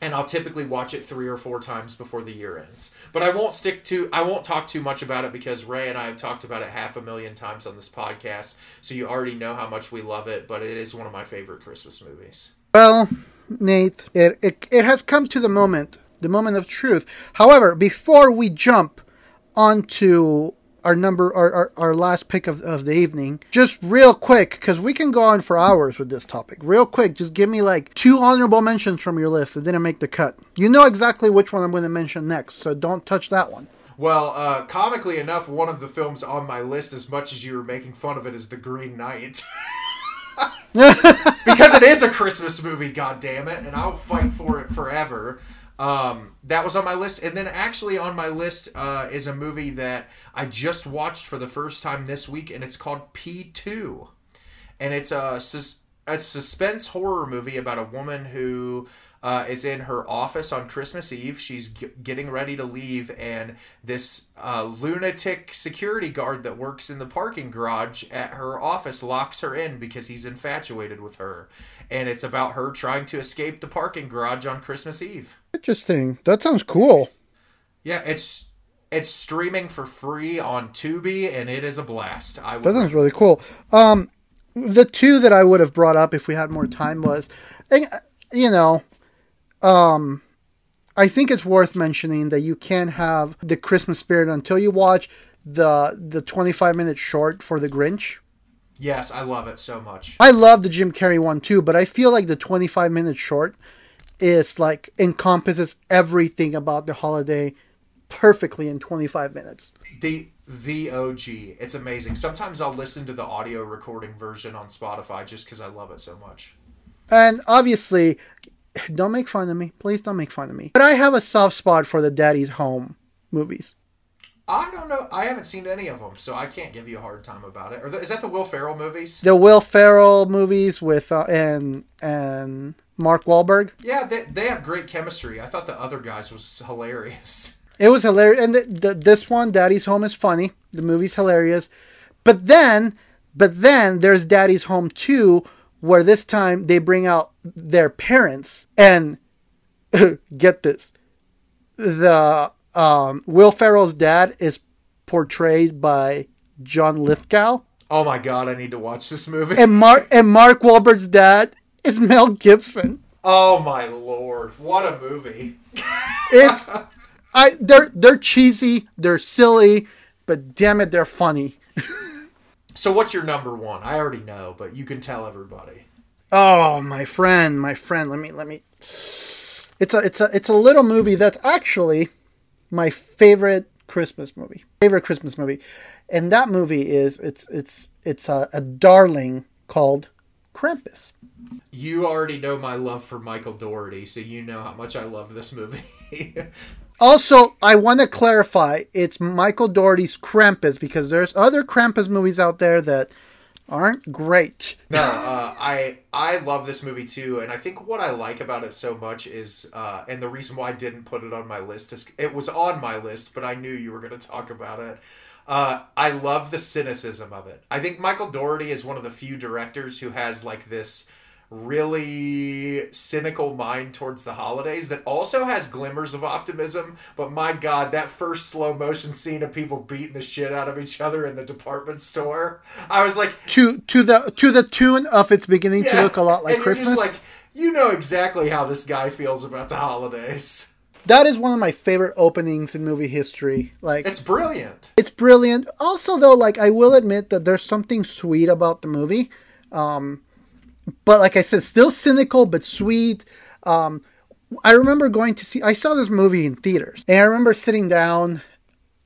and I'll typically watch it three or four times before the year ends. But I won't stick to I won't talk too much about it because Ray and I have talked about it half a million times on this podcast, so you already know how much we love it. But it is one of my favorite Christmas movies. Well, Nate, it, it, it has come to the moment, the moment of truth. However, before we jump onto our number, our, our, our last pick of, of the evening, just real quick, because we can go on for hours with this topic. Real quick, just give me like two honorable mentions from your list that didn't make the cut. You know exactly which one I'm going to mention next, so don't touch that one. Well, uh, comically enough, one of the films on my list, as much as you were making fun of it, is The Green Knight. because it is a Christmas movie, god damn it, and I'll fight for it forever. Um, that was on my list, and then actually on my list uh, is a movie that I just watched for the first time this week, and it's called P two, and it's a sus- a suspense horror movie about a woman who uh, is in her office on Christmas Eve. She's g- getting ready to leave, and this uh, lunatic security guard that works in the parking garage at her office locks her in because he's infatuated with her. And it's about her trying to escape the parking garage on Christmas Eve. Interesting. That sounds cool. Yeah, it's it's streaming for free on Tubi, and it is a blast. I would That sounds really cool. Um, the two that I would have brought up if we had more time was, and, you know, um, I think it's worth mentioning that you can't have the Christmas spirit until you watch the the 25 minute short for the Grinch. Yes, I love it so much. I love the Jim Carrey one too, but I feel like the 25 minute short is like encompasses everything about the holiday perfectly in 25 minutes. The the OG, it's amazing. Sometimes I'll listen to the audio recording version on Spotify just because I love it so much. And obviously, don't make fun of me. Please don't make fun of me. But I have a soft spot for the Daddy's Home movies. I don't know. I haven't seen any of them, so I can't give you a hard time about it. Or the, is that the Will Ferrell movies? The Will Ferrell movies with uh, and and Mark Wahlberg. Yeah, they, they have great chemistry. I thought the other guys was hilarious. It was hilarious, and the, the, this one, Daddy's Home, is funny. The movie's hilarious, but then, but then there's Daddy's Home two, where this time they bring out their parents and get this, the um, Will Ferrell's dad is portrayed by John Lithgow, Oh my god, I need to watch this movie. and Mark and Mark Wahlberg's dad is Mel Gibson. Oh my lord, what a movie! It's I they're they're cheesy, they're silly, but damn it, they're funny. So what's your number one? I already know, but you can tell everybody. Oh, my friend, my friend. Let me let me. It's a it's a it's a little movie that's actually my favorite Christmas movie. Favorite Christmas movie, and that movie is it's it's it's a, a darling called Krampus. You already know my love for Michael Dougherty, so you know how much I love this movie. Also, I want to clarify it's Michael Dougherty's Krampus because there's other Krampus movies out there that aren't great. No, uh, I I love this movie too, and I think what I like about it so much is, uh, and the reason why I didn't put it on my list is it was on my list, but I knew you were going to talk about it. Uh, I love the cynicism of it. I think Michael Dougherty is one of the few directors who has like this really cynical mind towards the holidays that also has glimmers of optimism. But my God, that first slow motion scene of people beating the shit out of each other in the department store, I was like, To to the to the tune of it's beginning to look a lot like Christmas. like, you know exactly how this guy feels about the holidays. that is one of my favorite openings in movie history. Like It's brilliant. it's brilliant. Also, though, like I will admit that there's something sweet about the movie. Um, but like I said, still cynical but sweet. Um, I remember going to see. I saw this movie in theaters, and I remember sitting down,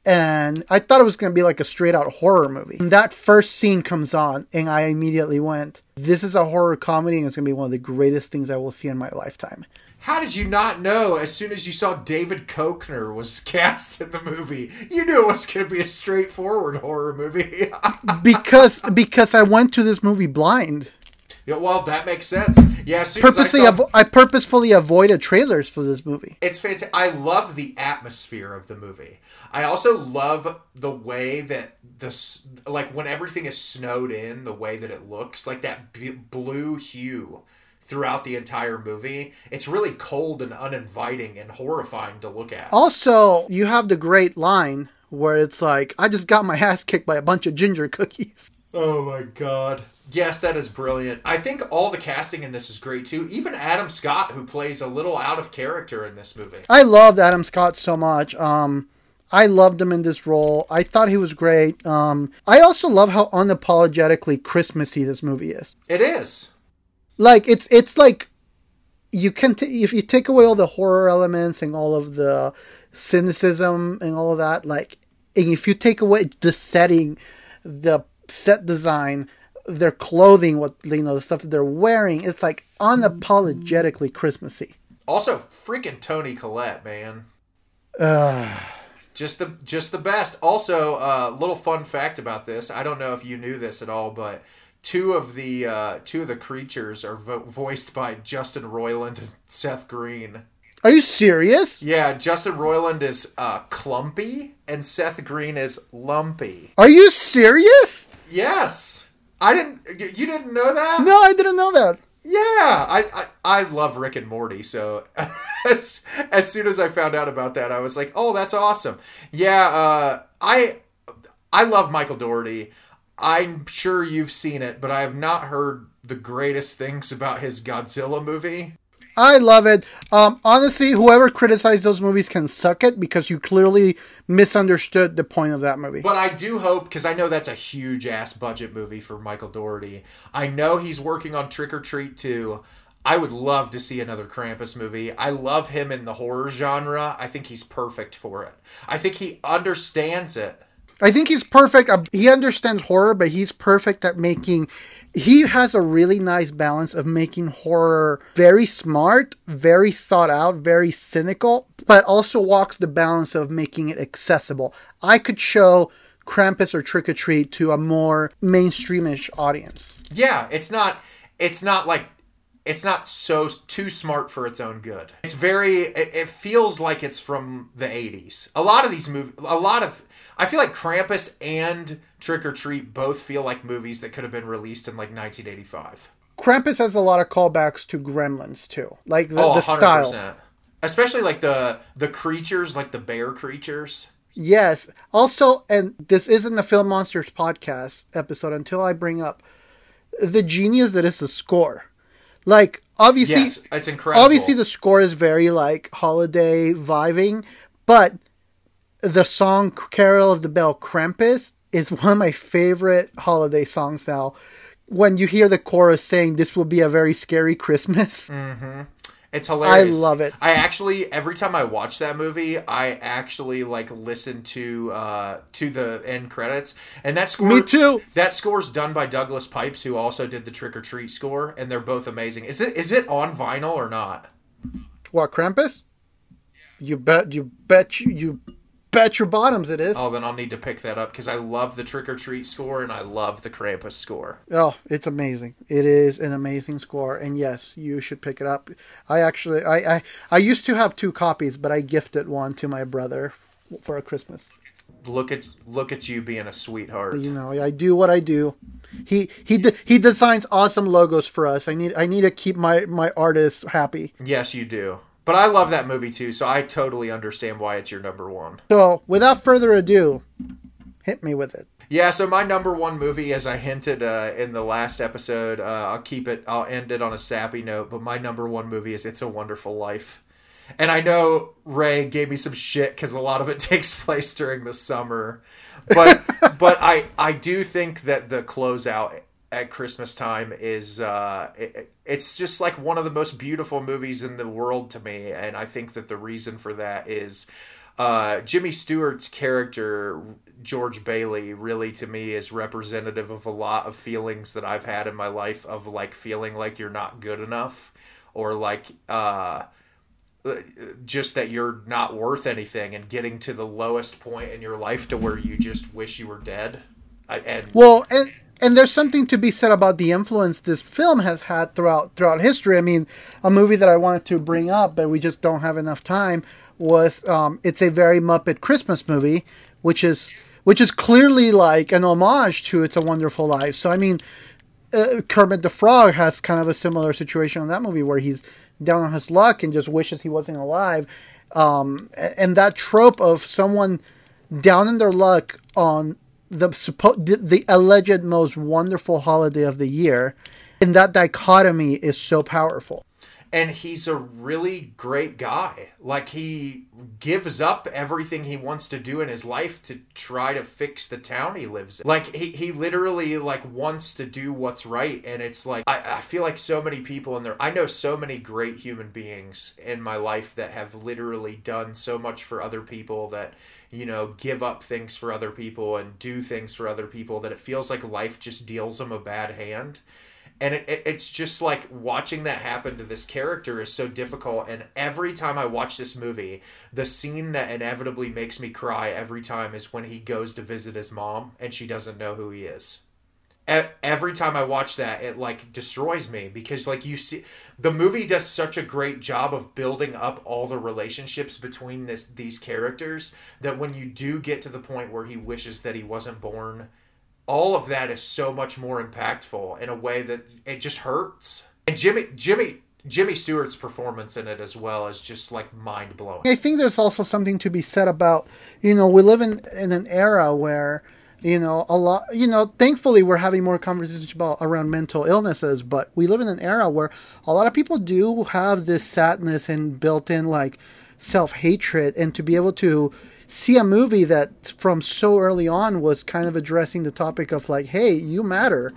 and I thought it was going to be like a straight out horror movie. And that first scene comes on, and I immediately went, "This is a horror comedy, and it's going to be one of the greatest things I will see in my lifetime." How did you not know as soon as you saw David Koechner was cast in the movie? You knew it was going to be a straightforward horror movie. Because because I went to this movie blind. Yeah, well, that makes sense. Yeah, as I Purposely, saw, avo- I purposefully avoided trailers for this movie. it's fantastic. I love the atmosphere of the movie. I also love the way that this, like when everything is snowed in, the way that it looks, like that b- blue hue throughout the entire movie. It's really cold and uninviting and horrifying to look at. Also, you have the great line where it's like, I just got my ass kicked by a bunch of ginger cookies. Oh my god. Yes, that is brilliant. I think all the casting in this is great too. Even Adam Scott, who plays a little out of character in this movie. I loved Adam Scott so much. Um, I loved him in this role. I thought he was great. Um, I also love how unapologetically Christmassy this movie is. It is. Like it's it's like you can t- if you take away all the horror elements and all of the cynicism and all of that, like and if you take away the setting, the set design, their clothing, what you know, the stuff that they're wearing, it's like unapologetically Christmassy. Also, freaking Toni Collette, man. Uh, just the just the best. Also, a uh, little fun fact about this. I don't know if you knew this at all, but two of the uh, two of the creatures are vo- voiced by Justin Roiland and Seth Green. Are you serious? Yeah, Justin Roiland is uh, Clumpy and Seth Green is Lumpy. Are you serious? Yes. I didn't. You didn't know that? No, I didn't know that. Yeah, I, I I love Rick and Morty, so as as soon as I found out about that, I was like, "Oh, that's awesome." Yeah, uh, I I love Michael Dougherty. I'm sure you've seen it, but I have not heard the greatest things about his Godzilla movie. I love it. Um, honestly, whoever criticized those movies can suck it because you clearly misunderstood the point of that movie. But I do hope, because I know that's a huge ass budget movie for Michael Dougherty. I know he's working on Trick or Treat too. I would love to see another Krampus movie. I love him in the horror genre. I think he's perfect for it. I think he understands it. I think he's perfect. Uh, he understands horror, but he's perfect at making. He has a really nice balance of making horror very smart, very thought out, very cynical, but also walks the balance of making it accessible. I could show Krampus or Trick or Treat to a more mainstreamish audience. Yeah, it's not. It's not like it's not so too smart for its own good. It's very it, it, feels like it's from the 80s. A lot of these movies a lot of I feel like Krampus and Trick or Treat both feel like movies that could have been released in like 1985. Krampus has a lot of callbacks to Gremlins too, like the, oh, the style, especially like the the creatures, like the bear creatures. Yes. Also, and this isn't the Film Monsters podcast episode until I bring up the genius that is the score. Like obviously, yes, it's incredible. Obviously, the score is very like holiday vibing, but the song Carol of the Bell Krampus is one of my favorite holiday songs now. When you hear the chorus saying, This will be a very scary Christmas. Mm-hmm. It's hilarious. I love it. I actually every time I watch that movie, I actually like listen to uh to the end credits. And that score Me too. That score's done by Douglas Pipes, who also did the Trick or Treat score, and they're both amazing. Is it is it on vinyl or not? What, Krampus? You bet you bet you, you bet your bottoms it is. Oh, then I'll need to pick that up because I love the Trick or Treat score and I love the Krampus score. Oh, it's amazing! It is an amazing score, and yes, you should pick it up. I actually, I, I, I used to have two copies, but I gifted one to my brother for a Christmas. Look at look at you being a sweetheart. You know, I do what I do. He he de- he designs awesome logos for us. I need I need to keep my my artists happy. Yes, you do. But I love that movie too, so I totally understand why it's your number one. So, without further ado, hit me with it. Yeah, so my number one movie, as I hinted uh, in the last episode, uh, I'll keep it, I'll end it on a sappy note, but my number one movie is It's a Wonderful Life. And I know Ray gave me some shit because a lot of it takes place during the summer, but but I I do think that the closeout at Christmas time is uh, it, it's just like one of the most beautiful movies in the world to me, and I think that the reason for that is uh, Jimmy Stewart's character George Bailey really to me is representative of a lot of feelings that I've had in my life of like feeling like you're not good enough or like uh, just that you're not worth anything and getting to the lowest point in your life to where you just wish you were dead. I, and well, and and there's something to be said about the influence this film has had throughout throughout history. I mean, a movie that I wanted to bring up, but we just don't have enough time, was um, it's a very Muppet Christmas movie, which is which is clearly like an homage to It's a Wonderful Life. So I mean, uh, Kermit the Frog has kind of a similar situation in that movie where he's down on his luck and just wishes he wasn't alive. Um, and that trope of someone down in their luck on the suppo- the, the alleged most wonderful holiday of the year, and that dichotomy is so powerful. And he's a really great guy. Like he gives up everything he wants to do in his life to try to fix the town he lives in. Like he, he literally like wants to do what's right and it's like I, I feel like so many people in there I know so many great human beings in my life that have literally done so much for other people that you know give up things for other people and do things for other people that it feels like life just deals them a bad hand and it, it, it's just like watching that happen to this character is so difficult. And every time i watch this movie the scene that inevitably makes me cry every time is when he goes to visit his mom and she doesn't know who he is. Every time i watch that it like destroys me because like you see the movie does such a great job of building up all the relationships between this these characters that when you do get to the point where he wishes that he wasn't born all of that is so much more impactful in a way that it just hurts. And Jimmy Jimmy Jimmy Stewart's performance in it as well is just like mind blowing. I think there's also something to be said about, you know, we live in, in an era where, you know, a lot, you know, thankfully we're having more conversations about around mental illnesses, but we live in an era where a lot of people do have this sadness and built in like self hatred, and to be able to see a movie that from so early on was kind of addressing the topic of like, hey, you matter,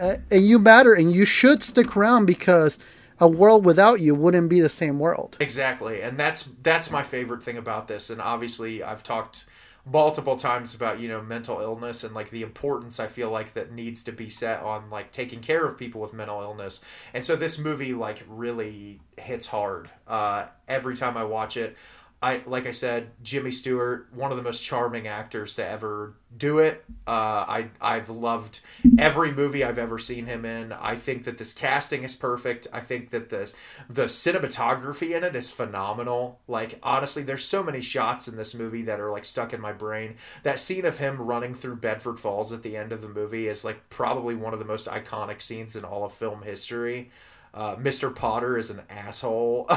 uh, and you matter, and you should stick around because a world without you wouldn't be the same world. Exactly. And that's that's my favorite thing about this and obviously I've talked multiple times about, you know, mental illness and like the importance I feel like that needs to be set on like taking care of people with mental illness. And so this movie like really hits hard. Uh every time I watch it. I like I said, Jimmy Stewart, one of the most charming actors to ever do it. Uh, I I've loved every movie I've ever seen him in. I think that this casting is perfect. I think that this the cinematography in it is phenomenal. Like honestly, there's so many shots in this movie that are like stuck in my brain. That scene of him running through Bedford Falls at the end of the movie is like probably one of the most iconic scenes in all of film history. Uh, Mr. Potter is an asshole.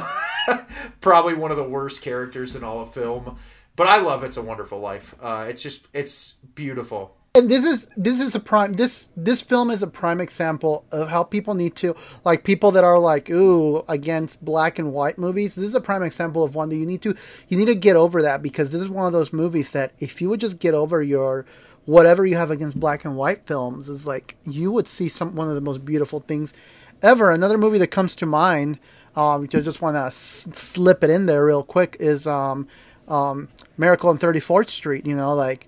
Probably one of the worst characters in all of film. But I love It's a Wonderful Life. Uh, it's just, it's beautiful. And this is this is a prime this this film is a prime example of how people need to like people that are like ooh against black and white movies. This is a prime example of one that you need to you need to get over that because this is one of those movies that if you would just get over your whatever you have against black and white films is like you would see some one of the most beautiful things ever. Another movie that comes to mind, um, just want to s- slip it in there real quick, is um, um, Miracle on 34th Street. You know, like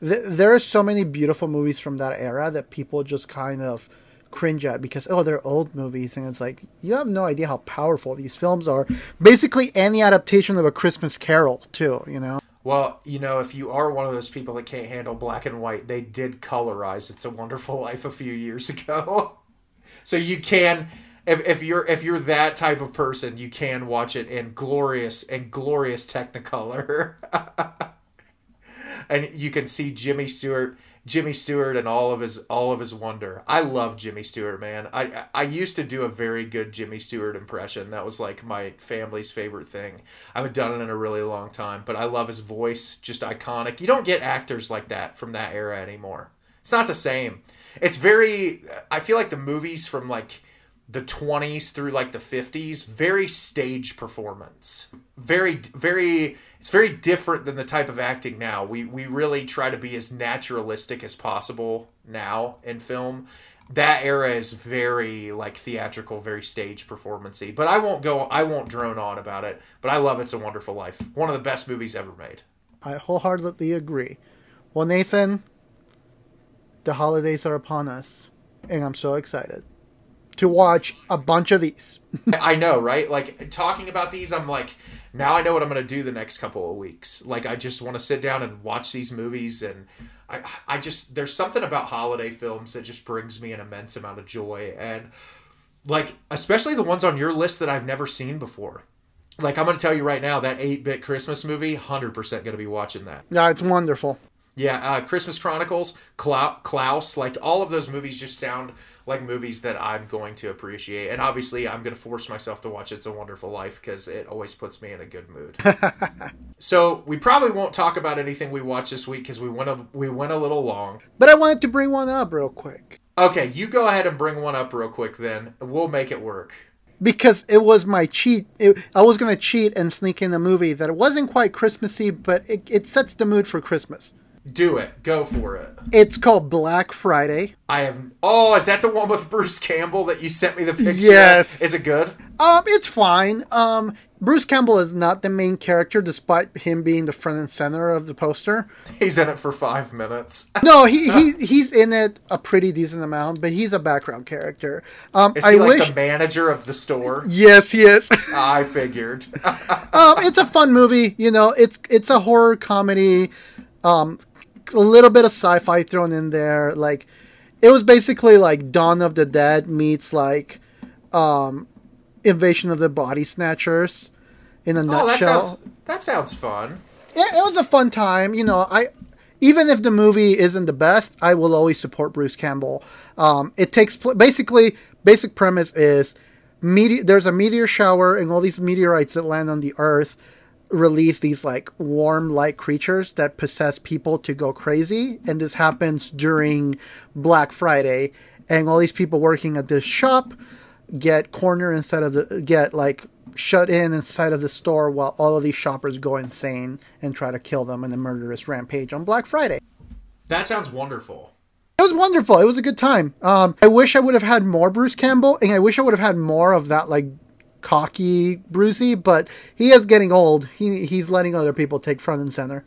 th- there are so many beautiful movies from that era that people just kind of cringe at because oh they're old movies and it's like you have no idea how powerful these films are basically any adaptation of a christmas carol too you know Well, you know, if you are one of those people that can't handle black and white, they did colorize It's a Wonderful Life a few years ago. so you can if, if you're if you're that type of person, you can watch it in glorious and glorious Technicolor. and you can see Jimmy Stewart Jimmy Stewart and all of his all of his wonder. I love Jimmy Stewart, man. I I used to do a very good Jimmy Stewart impression. That was like my family's favorite thing. I haven't done it in a really long time, but I love his voice, just iconic. You don't get actors like that from that era anymore. It's not the same. It's very I feel like the movies from like the 20s through like the 50s, very stage performance. Very very it's very different than the type of acting now. We we really try to be as naturalistic as possible now in film. That era is very like theatrical, very stage performancy But I won't go I won't drone on about it. But I love It's a Wonderful Life. One of the best movies ever made. i wholeheartedly agree well nathan the holidays are upon us and i'm so excited to watch a bunch of these I know, right? Like talking about these, I'm like, now I know what I'm gonna do the next couple of weeks. Like I just want to sit down and watch these movies, and I, I just there's something about holiday films that just brings me an immense amount of joy, and like especially the ones on your list that I've never seen before. Like I'm gonna tell you right now, that 8-bit Christmas movie, hundred percent gonna be watching that. yeah it's wonderful Yeah, uh, Christmas Chronicles, Klaus, like all of those movies just sound like movies that I'm going to appreciate. And obviously, I'm going to force myself to watch It's a Wonderful Life because it always puts me in a good mood. so we probably won't talk about anything we watched this week because we went a we went a little long. But I wanted to bring one up real quick Okay, you go ahead and bring one up real quick. Then we'll make it work. because it was my cheat. It, I was going to cheat and sneak in a movie that it wasn't quite Christmassy, but it, it sets the mood for Christmas. Do it. Go for it. It's called Black Friday. I have. Oh, is that the one with Bruce Campbell that you sent me the picture? of? Yes. Is it good? Um, it's fine. Um, Bruce Campbell is not the main character, despite him being the front and center of the poster. He's in it for five minutes. No, he, he he's in it a pretty decent amount, but he's a background character. Um, Is I he like wish. the manager of the store? Yes, he is. I figured. um, it's a fun movie. You know, it's it's a horror comedy. Um, a little bit of sci-fi thrown in there. Like, it was basically like Dawn of the Dead meets like um, Invasion of the Body Snatchers. In a oh, that nutshell, sounds that sounds fun. yeah, it was a fun time. You know, I even if the movie isn't the best, I will always support Bruce Campbell. Um, it takes pl- basically basic premise is meteor. There's a meteor shower, and all these meteorites that land on the Earth release these like warm light creatures that possess people to go crazy, and this happens during Black Friday, and all these people working at this shop get cornered inside of the get like shut in inside of the store while all of these shoppers go insane and try to kill them in a murderous rampage on Black Friday. That sounds wonderful. It was wonderful. It was a good time. Um, I wish I would have had more Bruce Campbell, and I wish I would have had more of that like cocky Brucey. But he is getting old. He he's letting other people take front and center.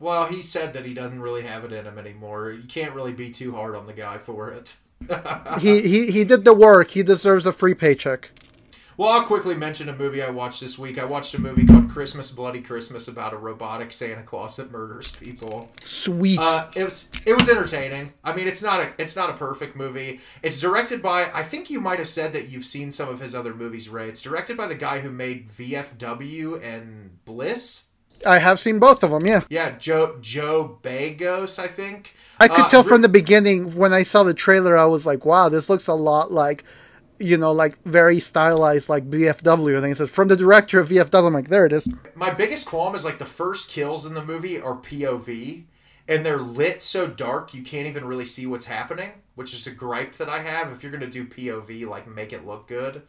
Well, he said that he doesn't really have it in him anymore. You can't really be too hard on the guy for it. he he he did the work. He deserves a free paycheck. Well, I'll quickly mention a movie I watched this week. I watched a movie called Christmas Bloody Christmas about a robotic Santa Claus that murders people. Sweet. Uh, it was it was entertaining. I mean, it's not a it's not a perfect movie. It's directed by I think you might have said that you've seen some of his other movies, Ray. It's directed by the guy who made VFW and Bliss. I have seen both of them. Yeah. Yeah, Joe Joe Begos, I think. I could Uh, tell from the beginning when I saw the trailer, I was like, "Wow, this looks a lot like, you know, like very stylized, like VFW." And then it says from the director of VFW. I'm like, "There it is." my biggest qualm is like the first kills in the movie are POV and they're lit so dark you can't even really see what's happening, which is a gripe that I have. If you're gonna do POV, like make it look good.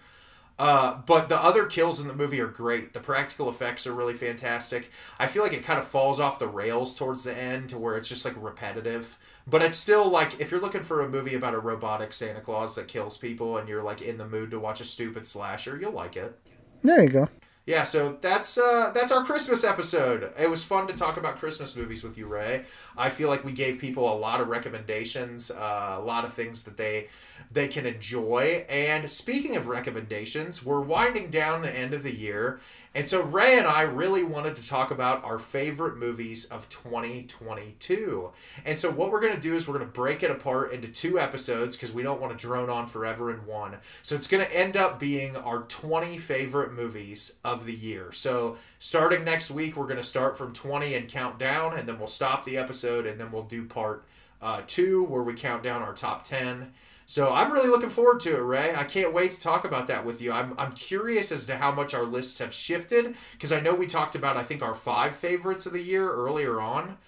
Uh, but the other kills in the movie are great. The practical effects are really fantastic. I feel like it kind of falls off the rails towards the end to where it's just like repetitive. But it's still like if you're looking for a movie about a robotic Santa Claus that kills people and you're like in the mood to watch a stupid slasher, you'll like it. There you go. Yeah, so that's uh, that's our Christmas episode. It was fun to talk about Christmas movies with you, Ray. I feel like we gave people a lot of recommendations, uh, a lot of things that they they can enjoy. And speaking of recommendations, we're winding down the end of the year, and so Ray and I really wanted to talk about our favorite movies of 2022. And so what we're going to do is we're going to break it apart into two episodes because we don't want to drone on forever in one. So it's going to end up being our 20 favorite movies of the year. So starting next week, we're going to start from 20 and count down, and then we'll stop the episode, and then we'll do part uh, two where we count down our top 10. So I'm really looking forward to it, Ray. I can't wait to talk about that with you. I'm, I'm curious as to how much our lists have shifted because I know we talked about I think our five favorites of the year earlier on.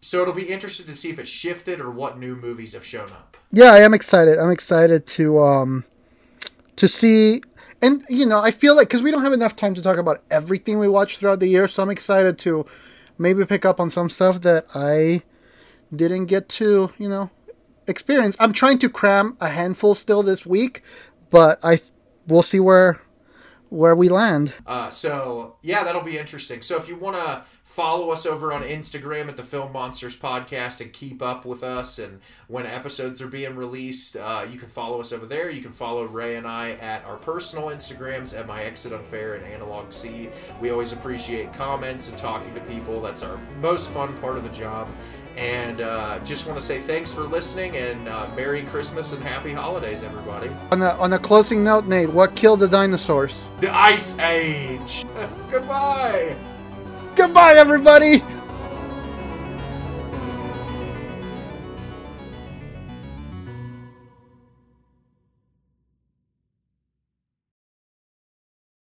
So it'll be interesting to see if it shifted or what new movies have shown up. Yeah, I am excited. I'm excited to um to see and you know, I feel like cuz we don't have enough time to talk about everything we watch throughout the year, so I'm excited to maybe pick up on some stuff that I didn't get to, you know, experience. I'm trying to cram a handful still this week, but I we'll see where where we land. Uh, so yeah, that'll be interesting. So if you want to follow us over on Instagram at the Film Monsters Podcast and keep up with us and when episodes are being released, uh, you can follow us over there. You can follow Ray and I at our personal Instagrams at my exit unfair and analog C. We always appreciate comments and talking to people. That's our most fun part of the job. And uh, just want to say thanks for listening and uh, Merry Christmas and Happy Holidays, everybody. On a on a closing note, Nate, what killed the dinosaurs? The Ice Age. Goodbye. Goodbye everybody.